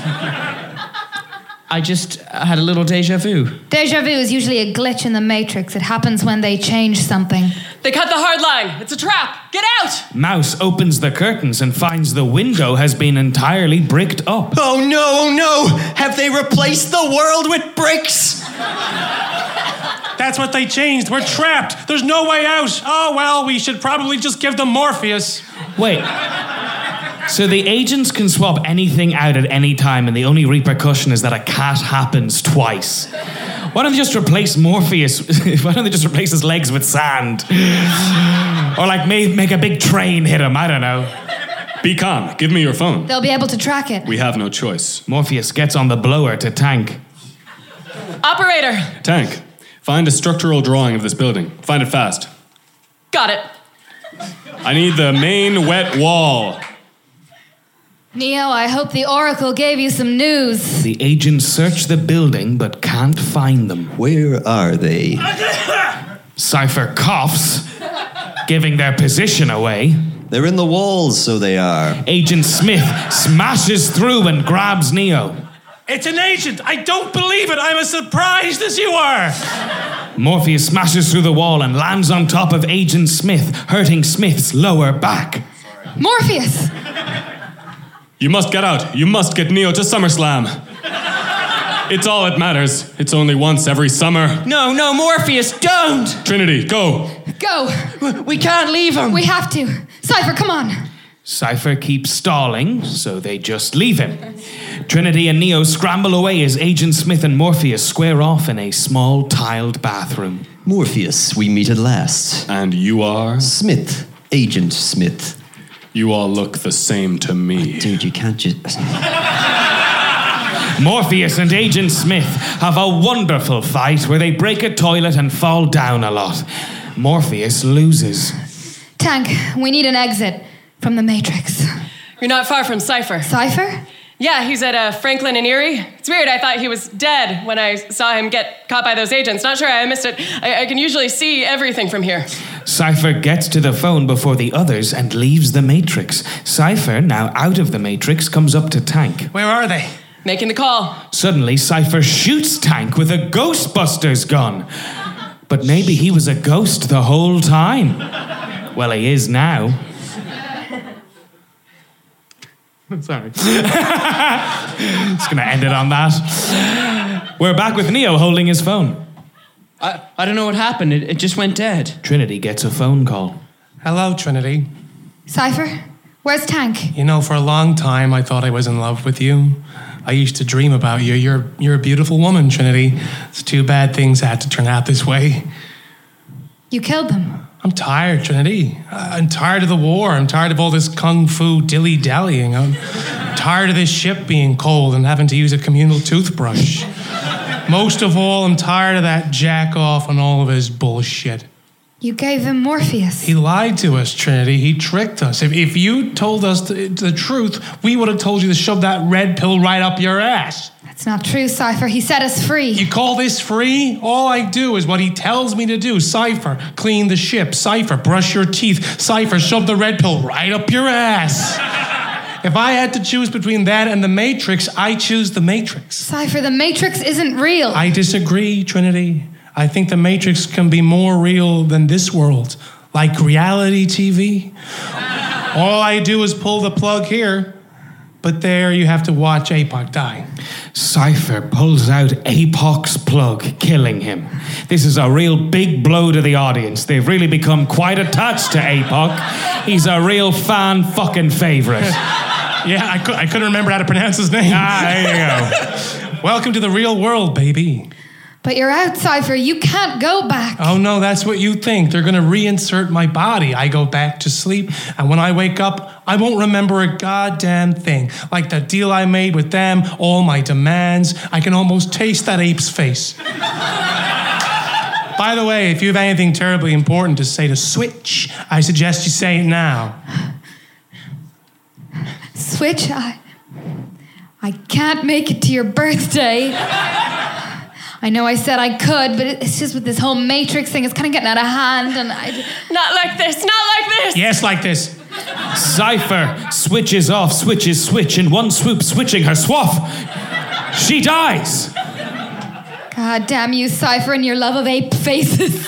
I just had a little deja vu. Deja vu is usually a glitch in the Matrix. It happens when they change something. They cut the hard line. It's a trap. Get out! Mouse opens the curtains and finds the window has been entirely bricked up. Oh no, oh no! Have they replaced the world with bricks? That's what they changed. We're trapped. There's no way out. Oh, well, we should probably just give them Morpheus. Wait. So the agents can swap anything out at any time, and the only repercussion is that a cat happens twice. Why don't they just replace Morpheus? Why don't they just replace his legs with sand? Or like make, make a big train hit him? I don't know. Be calm. Give me your phone. They'll be able to track it. We have no choice. Morpheus gets on the blower to tank. Operator, Tank, find a structural drawing of this building. Find it fast. got it. I need the main wet wall. Neo, I hope the Oracle gave you some news. The agents search the building but can't find them. Where are they? Cypher coughs, giving their position away. They're in the walls, so they are. Agent Smith smashes through and grabs Neo. It's an agent. I don't believe it. I'm as surprised as you are. Morpheus smashes through the wall and lands on top of Agent Smith, hurting Smith's lower back. Morpheus! You must get out. You must get Neo to SummerSlam. It's all that matters. It's only once every summer. No, no, Morpheus, don't! Trinity, go. Go! We can't leave him. We have to. Cypher, come on. Cypher keeps stalling, so they just leave him. Trinity and Neo scramble away as Agent Smith and Morpheus square off in a small tiled bathroom. Morpheus, we meet at last. And you are? Smith, Agent Smith. You all look the same to me. Dude, you can't just. Morpheus and Agent Smith have a wonderful fight where they break a toilet and fall down a lot. Morpheus loses. Tank, we need an exit from the Matrix. You're not far from Cypher. Cypher? Yeah, he's at uh, Franklin and Erie. It's weird. I thought he was dead when I saw him get caught by those agents. Not sure I missed it. I, I can usually see everything from here. Cypher gets to the phone before the others and leaves the Matrix. Cypher, now out of the Matrix, comes up to Tank. Where are they? Making the call. Suddenly, Cypher shoots Tank with a Ghostbusters gun. But maybe he was a ghost the whole time. Well, he is now. Sorry. Just gonna end it on that. We're back with Neo holding his phone. I, I don't know what happened. It, it just went dead. Trinity gets a phone call. Hello, Trinity. Cypher? Where's Tank? You know, for a long time, I thought I was in love with you. I used to dream about you. You're, you're a beautiful woman, Trinity. It's too bad things had to turn out this way. You killed them. I'm tired, Trinity. I'm tired of the war. I'm tired of all this kung fu dilly dallying. I'm tired of this ship being cold and having to use a communal toothbrush. Most of all, I'm tired of that jack off and all of his bullshit. You gave him Morpheus. He lied to us, Trinity. He tricked us. If, if you told us the, the truth, we would have told you to shove that red pill right up your ass. That's not true, Cypher. He set us free. You call this free? All I do is what he tells me to do. Cypher, clean the ship. Cypher, brush your teeth. Cypher, shove the red pill right up your ass. if I had to choose between that and the Matrix, I choose the Matrix. Cypher, the Matrix isn't real. I disagree, Trinity. I think the Matrix can be more real than this world, like reality TV. All I do is pull the plug here, but there you have to watch APOC die. Cypher pulls out Apoc's plug, killing him. This is a real big blow to the audience. They've really become quite attached to Apoc. He's a real fan fucking favorite. Yeah, I, cou- I couldn't remember how to pronounce his name. Ah, there you go. Welcome to the real world, baby. But you're out, Cypher. You can't go back. Oh no, that's what you think. They're gonna reinsert my body. I go back to sleep, and when I wake up, I won't remember a goddamn thing. Like the deal I made with them, all my demands. I can almost taste that ape's face. By the way, if you have anything terribly important to say to Switch, I suggest you say it now. Switch, I. I can't make it to your birthday. I know I said I could, but it's just with this whole Matrix thing, it's kind of getting out of hand, and I. Not like this, not like this! Yes, like this. Cypher switches off, switches switch in one swoop, switching her swath. she dies. God damn you, Cypher, and your love of ape faces.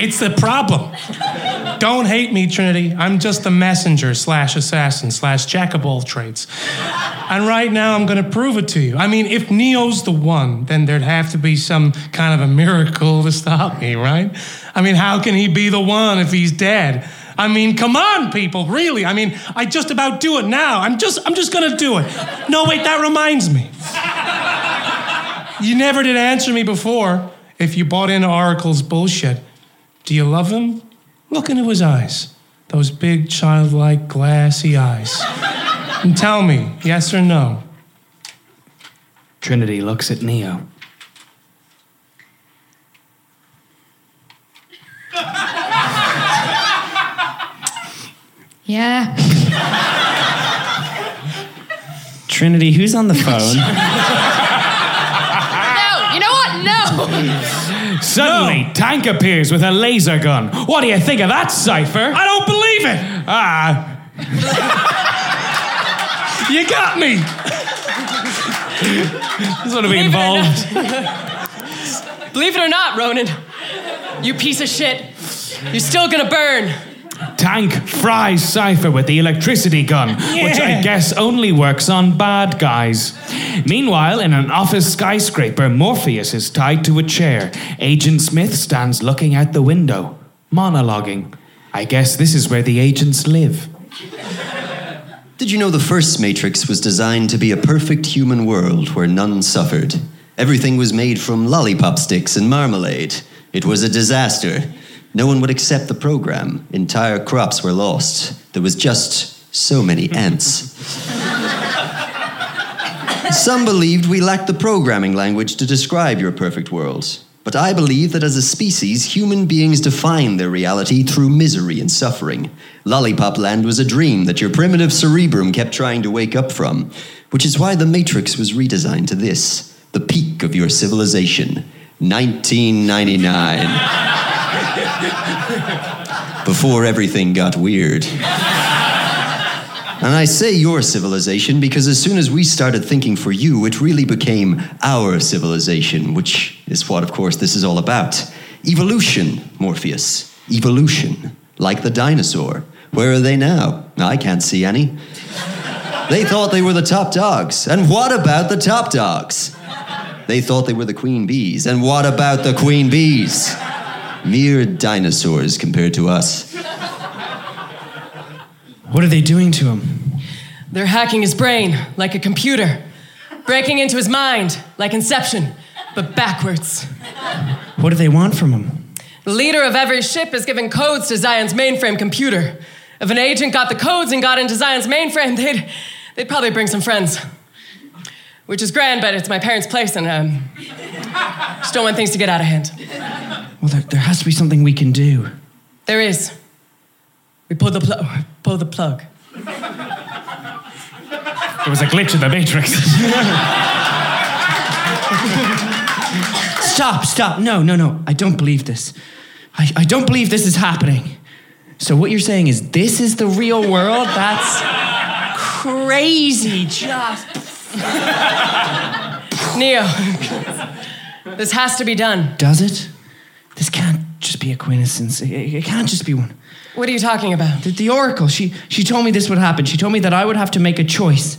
It's the problem. Don't hate me, Trinity. I'm just the messenger slash assassin slash jack of all trades. And right now, I'm going to prove it to you. I mean, if Neo's the one, then there'd have to be some kind of a miracle to stop me, right? I mean, how can he be the one if he's dead? I mean, come on, people, really. I mean, I just about do it now. I'm just, I'm just gonna do it. No, wait, that reminds me. You never did answer me before. If you bought into Oracle's bullshit, do you love him? Look into his eyes, those big, childlike, glassy eyes, and tell me, yes or no. Trinity looks at Neo. yeah. Trinity, who's on the phone? No, you know what? No. Suddenly, Tank appears with a laser gun. What do you think of that, Cypher? I don't believe it. Ah, You got me. this would have been Believe it involved. Believe it or not, Ronan, you piece of shit, you're still gonna burn. Tank fries Cypher with the electricity gun, which I guess only works on bad guys. Meanwhile, in an office skyscraper, Morpheus is tied to a chair. Agent Smith stands looking out the window, monologuing. I guess this is where the agents live. Did you know the first Matrix was designed to be a perfect human world where none suffered? Everything was made from lollipop sticks and marmalade. It was a disaster. No one would accept the program. Entire crops were lost. There was just so many ants. Some believed we lacked the programming language to describe your perfect world. But I believe that as a species, human beings define their reality through misery and suffering. Lollipop Land was a dream that your primitive cerebrum kept trying to wake up from, which is why the Matrix was redesigned to this the peak of your civilization 1999. Before everything got weird. And I say your civilization because as soon as we started thinking for you, it really became our civilization, which is what, of course, this is all about. Evolution, Morpheus. Evolution. Like the dinosaur. Where are they now? I can't see any. They thought they were the top dogs. And what about the top dogs? They thought they were the queen bees. And what about the queen bees? Mere dinosaurs compared to us. What are they doing to him? They're hacking his brain like a computer, breaking into his mind like Inception, but backwards. What do they want from him? The leader of every ship is giving codes to Zion's mainframe computer. If an agent got the codes and got into Zion's mainframe, they'd, they'd probably bring some friends. Which is grand, but it's my parents' place, and um, just don't want things to get out of hand. Well, there, there has to be something we can do. There is. We pull the plug. Pull the plug. There was a glitch in the Matrix. Stop, stop. No, no, no. I don't believe this. I, I don't believe this is happening. So, what you're saying is this is the real world? That's crazy. Just. Neo, this has to be done. Does it? This can't just be a coincidence. It, it can't just be one. What are you talking about? The, the Oracle, she, she told me this would happen. She told me that I would have to make a choice.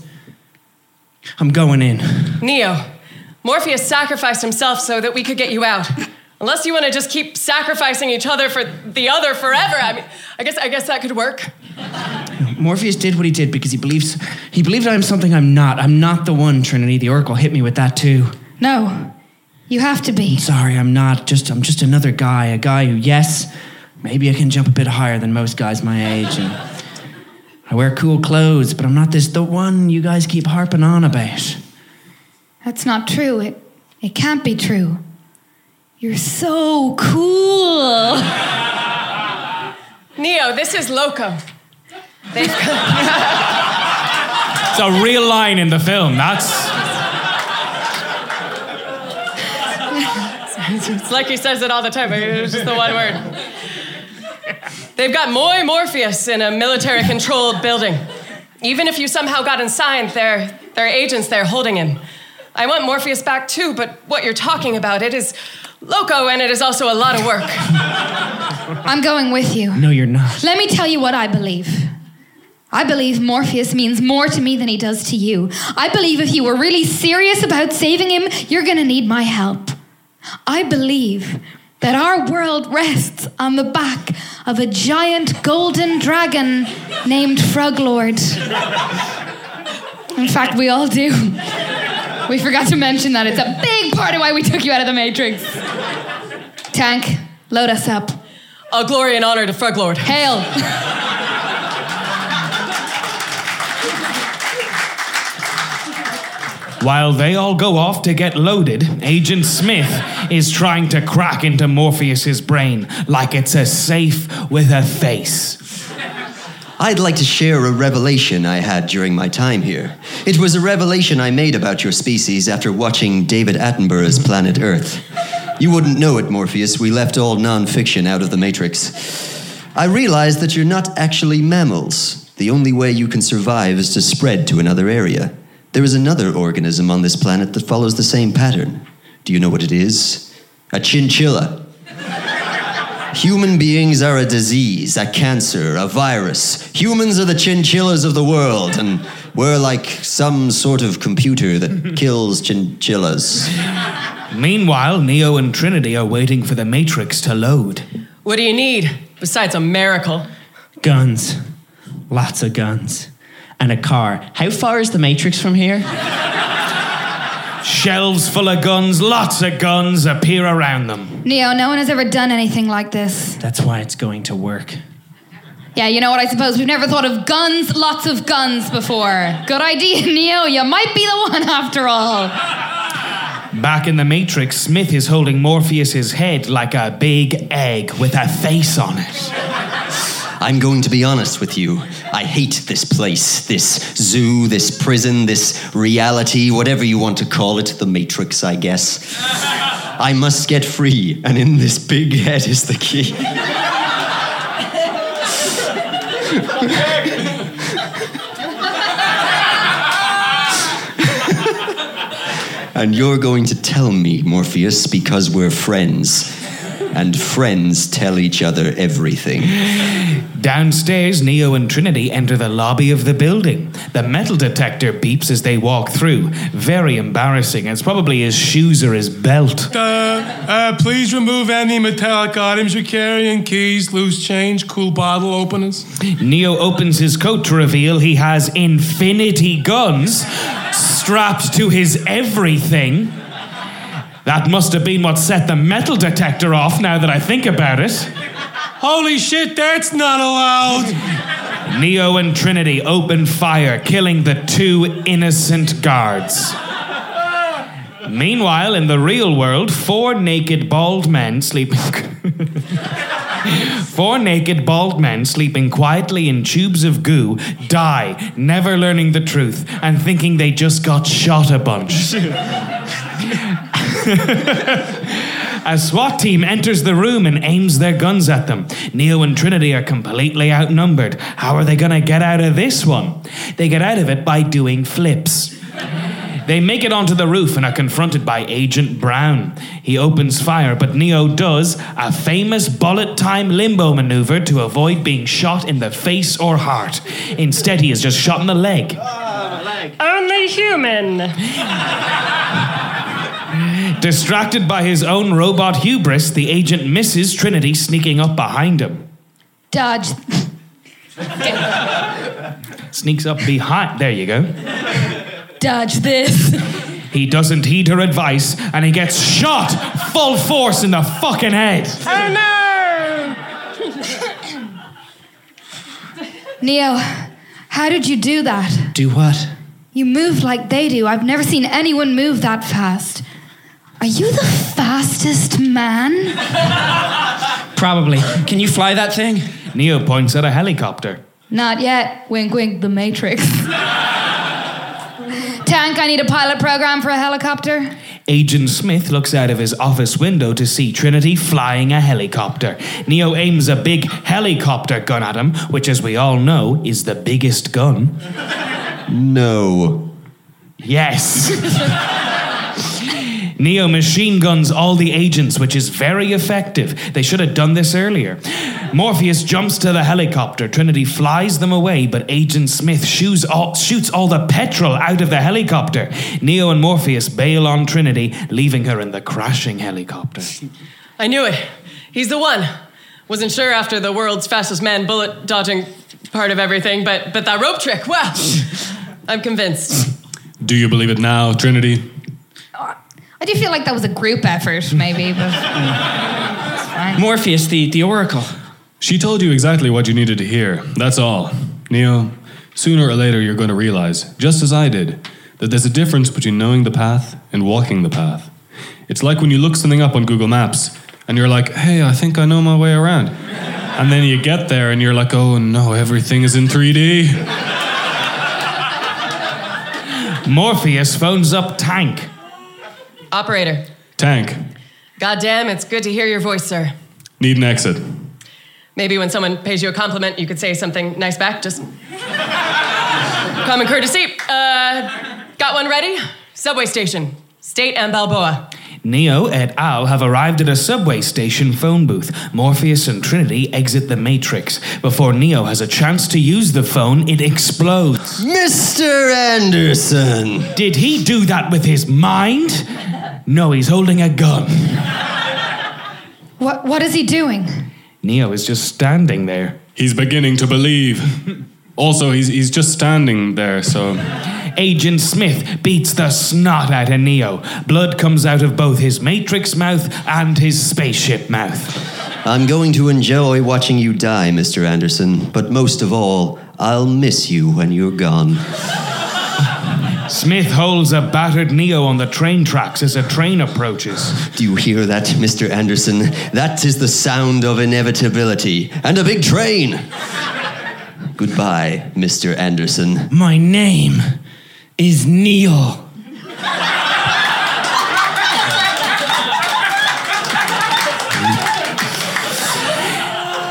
I'm going in. Neo, Morpheus sacrificed himself so that we could get you out. Unless you want to just keep sacrificing each other for the other forever. I mean, I guess I guess that could work. Morpheus did what he did because he believes he believed I'm something I'm not. I'm not the one, Trinity. The Oracle hit me with that too. No, you have to be. Sorry, I'm not. Just I'm just another guy. A guy who, yes, maybe I can jump a bit higher than most guys my age. And I wear cool clothes, but I'm not this the one you guys keep harping on about. That's not true. It, it can't be true. You're so cool. Neo, this is Loco. They've It's a real line in the film. That's it's like he says it all the time, but it's just the one word. They've got Moy Morpheus in a military controlled building. Even if you somehow got inside there, There are agents there holding him. I want Morpheus back too, but what you're talking about, it is loco and it is also a lot of work. I'm going with you. No, you're not. Let me tell you what I believe. I believe Morpheus means more to me than he does to you. I believe if you were really serious about saving him, you're going to need my help. I believe that our world rests on the back of a giant golden dragon named Fruglord. In fact, we all do. We forgot to mention that. It's a big part of why we took you out of the Matrix. Tank, load us up. All glory and honor to Fruglord. Hail. While they all go off to get loaded, Agent Smith is trying to crack into Morpheus's brain like it's a safe with a face. I'd like to share a revelation I had during my time here. It was a revelation I made about your species after watching David Attenborough's Planet Earth. You wouldn't know it, Morpheus. We left all nonfiction out of the Matrix. I realized that you're not actually mammals. The only way you can survive is to spread to another area. There is another organism on this planet that follows the same pattern. Do you know what it is? A chinchilla. Human beings are a disease, a cancer, a virus. Humans are the chinchillas of the world, and we're like some sort of computer that kills chinchillas. Meanwhile, Neo and Trinity are waiting for the Matrix to load. What do you need besides a miracle? Guns. Lots of guns. And a car. How far is the Matrix from here? Shelves full of guns, lots of guns appear around them. Neo, no one has ever done anything like this. That's why it's going to work. Yeah, you know what? I suppose we've never thought of guns, lots of guns before. Good idea, Neo. You might be the one after all. Back in the Matrix, Smith is holding Morpheus's head like a big egg with a face on it. I'm going to be honest with you. I hate this place, this zoo, this prison, this reality, whatever you want to call it, the Matrix, I guess. I must get free, and in this big head is the key. and you're going to tell me, Morpheus, because we're friends. And friends tell each other everything. Downstairs, Neo and Trinity enter the lobby of the building. The metal detector beeps as they walk through. Very embarrassing. It's probably his shoes or his belt. Uh, uh, please remove any metallic items you're carrying keys, loose change, cool bottle openers. Neo opens his coat to reveal he has infinity guns strapped to his everything. That must have been what set the metal detector off now that I think about it. Holy shit, that's not allowed. Neo and Trinity open fire, killing the two innocent guards. Meanwhile, in the real world, four naked bald men sleeping. four naked bald men sleeping quietly in tubes of goo die, never learning the truth and thinking they just got shot a bunch. A SWAT team enters the room and aims their guns at them. Neo and Trinity are completely outnumbered. How are they going to get out of this one? They get out of it by doing flips. They make it onto the roof and are confronted by Agent Brown. He opens fire, but Neo does a famous bullet time limbo maneuver to avoid being shot in the face or heart. Instead, he is just shot in the leg. Ah, Only human. Distracted by his own robot hubris, the agent misses Trinity sneaking up behind him. Dodge. Sneaks up behind. There you go. Dodge this. He doesn't heed her advice and he gets shot full force in the fucking head. Oh no! Neo, how did you do that? Do what? You moved like they do. I've never seen anyone move that fast. Are you the fastest man? Probably. Can you fly that thing? Neo points at a helicopter. Not yet. Wink, wink, the Matrix. Tank, I need a pilot program for a helicopter. Agent Smith looks out of his office window to see Trinity flying a helicopter. Neo aims a big helicopter gun at him, which, as we all know, is the biggest gun. No. Yes. Neo machine guns all the agents, which is very effective. They should have done this earlier. Morpheus jumps to the helicopter. Trinity flies them away, but Agent Smith shoots all, shoots all the petrol out of the helicopter. Neo and Morpheus bail on Trinity, leaving her in the crashing helicopter. I knew it. He's the one. Wasn't sure after the world's fastest man bullet dodging part of everything, but but that rope trick, well, I'm convinced. Do you believe it now, Trinity? I do feel like that was a group effort, maybe, but it's fine. Morpheus, the, the Oracle. She told you exactly what you needed to hear. That's all. Neo, sooner or later you're going to realize, just as I did, that there's a difference between knowing the path and walking the path. It's like when you look something up on Google Maps and you're like, hey, I think I know my way around. And then you get there and you're like, oh no, everything is in 3D. Morpheus phones up Tank. Operator, Tank, goddamn, it's good to hear your voice, sir. need an exit. Maybe when someone pays you a compliment, you could say something nice back. Just common courtesy. Uh, got one ready? Subway station, State and Balboa. Neo et al. have arrived at a subway station phone booth. Morpheus and Trinity exit the Matrix. Before Neo has a chance to use the phone, it explodes. Mr. Anderson! Did he do that with his mind? No, he's holding a gun. What, what is he doing? Neo is just standing there. He's beginning to believe. Also, he's, he's just standing there, so. Agent Smith beats the snot out of Neo. Blood comes out of both his Matrix mouth and his spaceship mouth. I'm going to enjoy watching you die, Mr. Anderson, but most of all, I'll miss you when you're gone. Smith holds a battered Neo on the train tracks as a train approaches. Do you hear that, Mr. Anderson? That is the sound of inevitability and a big train. Goodbye, Mr. Anderson. My name is Neil.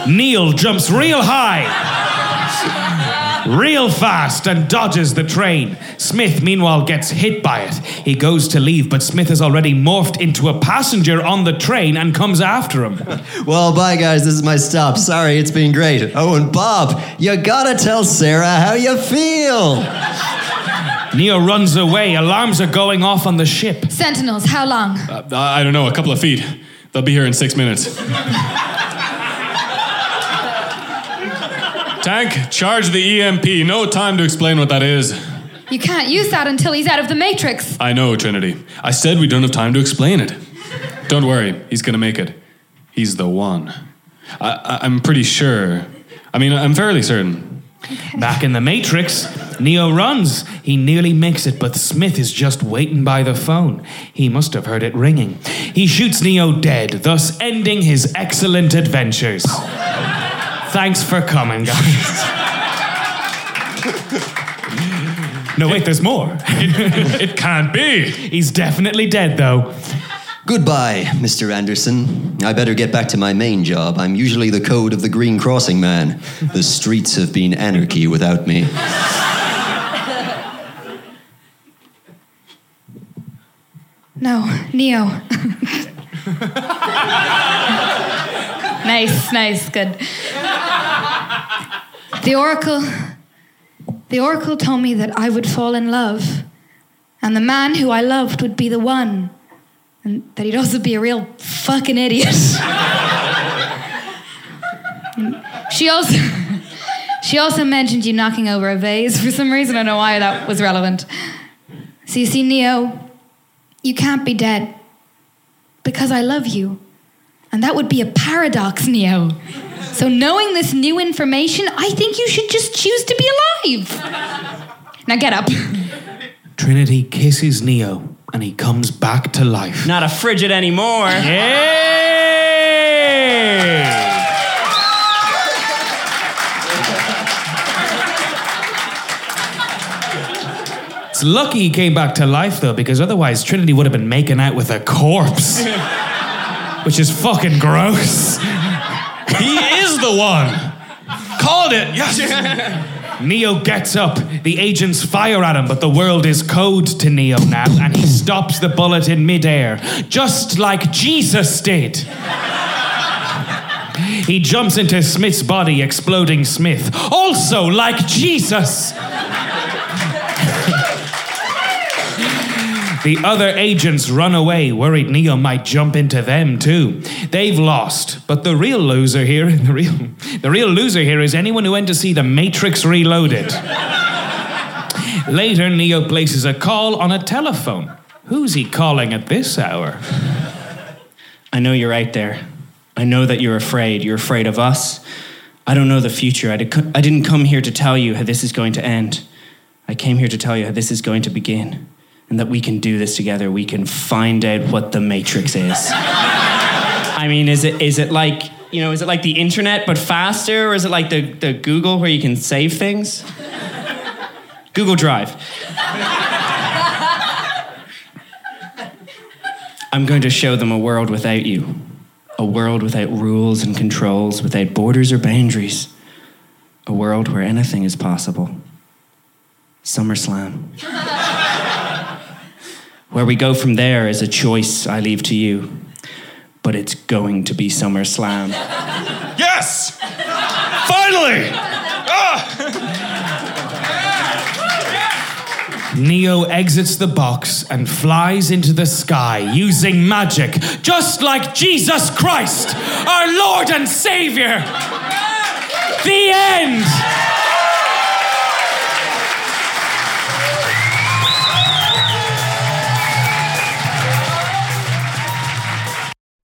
Neil jumps real high, real fast, and dodges the train. Smith, meanwhile, gets hit by it. He goes to leave, but Smith has already morphed into a passenger on the train and comes after him. Well, bye, guys. This is my stop. Sorry, it's been great. Oh, and Bob, you gotta tell Sarah how you feel. Neo runs away. Alarms are going off on the ship. Sentinels, how long? Uh, I don't know, a couple of feet. They'll be here in six minutes. Tank, charge the EMP. No time to explain what that is. You can't use that until he's out of the Matrix. I know, Trinity. I said we don't have time to explain it. Don't worry, he's gonna make it. He's the one. I, I, I'm pretty sure. I mean, I'm fairly certain. Back in the Matrix, Neo runs. He nearly makes it, but Smith is just waiting by the phone. He must have heard it ringing. He shoots Neo dead, thus ending his excellent adventures. Thanks for coming, guys. No, wait, there's more. It can't be. He's definitely dead, though. Goodbye, Mr. Anderson. I better get back to my main job. I'm usually the code of the Green Crossing Man. The streets have been anarchy without me. No, Neo. nice, nice, good. The Oracle. The Oracle told me that I would fall in love, and the man who I loved would be the one, and that he'd also be a real fucking idiot. She also. She also mentioned you knocking over a vase for some reason. I don't know why that was relevant. So you see, Neo, you can't be dead because I love you. And that would be a paradox, Neo. So, knowing this new information, I think you should just choose to be alive. Now get up. Trinity kisses Neo, and he comes back to life. Not a frigid anymore. Yay! It's lucky he came back to life, though, because otherwise Trinity would have been making out with a corpse. Which is fucking gross. He is the one. Called it. Yes. Neo gets up. The agents fire at him, but the world is code to Neo now, and he stops the bullet in midair, just like Jesus did. He jumps into Smith's body, exploding Smith, also like Jesus. The other agents run away, worried Neo might jump into them too. They've lost, but the real loser here, the real, the real loser here is anyone who went to see The Matrix Reloaded. Later, Neo places a call on a telephone. Who's he calling at this hour? I know you're out there. I know that you're afraid. You're afraid of us. I don't know the future. I, did, I didn't come here to tell you how this is going to end. I came here to tell you how this is going to begin and that we can do this together. We can find out what the Matrix is. I mean, is it is it like you know, is it like the internet but faster, or is it like the, the Google where you can save things? Google Drive. I'm going to show them a world without you. A world without rules and controls, without borders or boundaries. A world where anything is possible. SummerSlam. Where we go from there is a choice I leave to you. But it's going to be SummerSlam. Yes! Finally! Ah! Neo exits the box and flies into the sky using magic, just like Jesus Christ, our Lord and Savior. The end.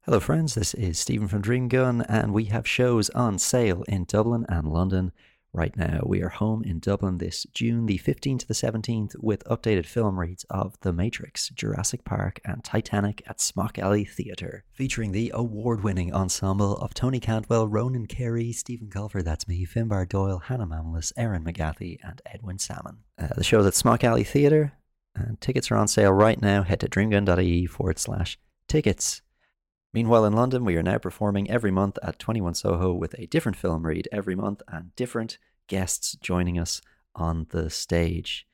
Hello, friends. This is Stephen from Dream Gun, and we have shows on sale in Dublin and London right now. We are home in Dublin this June the 15th to the 17th with updated film reads of The Matrix, Jurassic Park, and Titanic at Smock Alley Theatre, featuring the award winning ensemble of Tony Cantwell, Ronan Carey, Stephen Colfer, that's me, Finbar Doyle, Hannah Mamalis, Erin McGathy, and Edwin Salmon. Uh, the show's at Smock Alley Theatre, and tickets are on sale right now. Head to dreamgun.ie forward slash tickets. Meanwhile, in London, we are now performing every month at 21 Soho with a different film read every month and different guests joining us on the stage.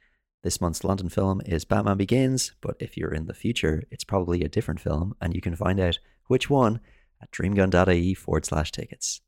This month's London film is Batman Begins, but if you're in the future, it's probably a different film, and you can find out which one at dreamgun.ie forward slash tickets.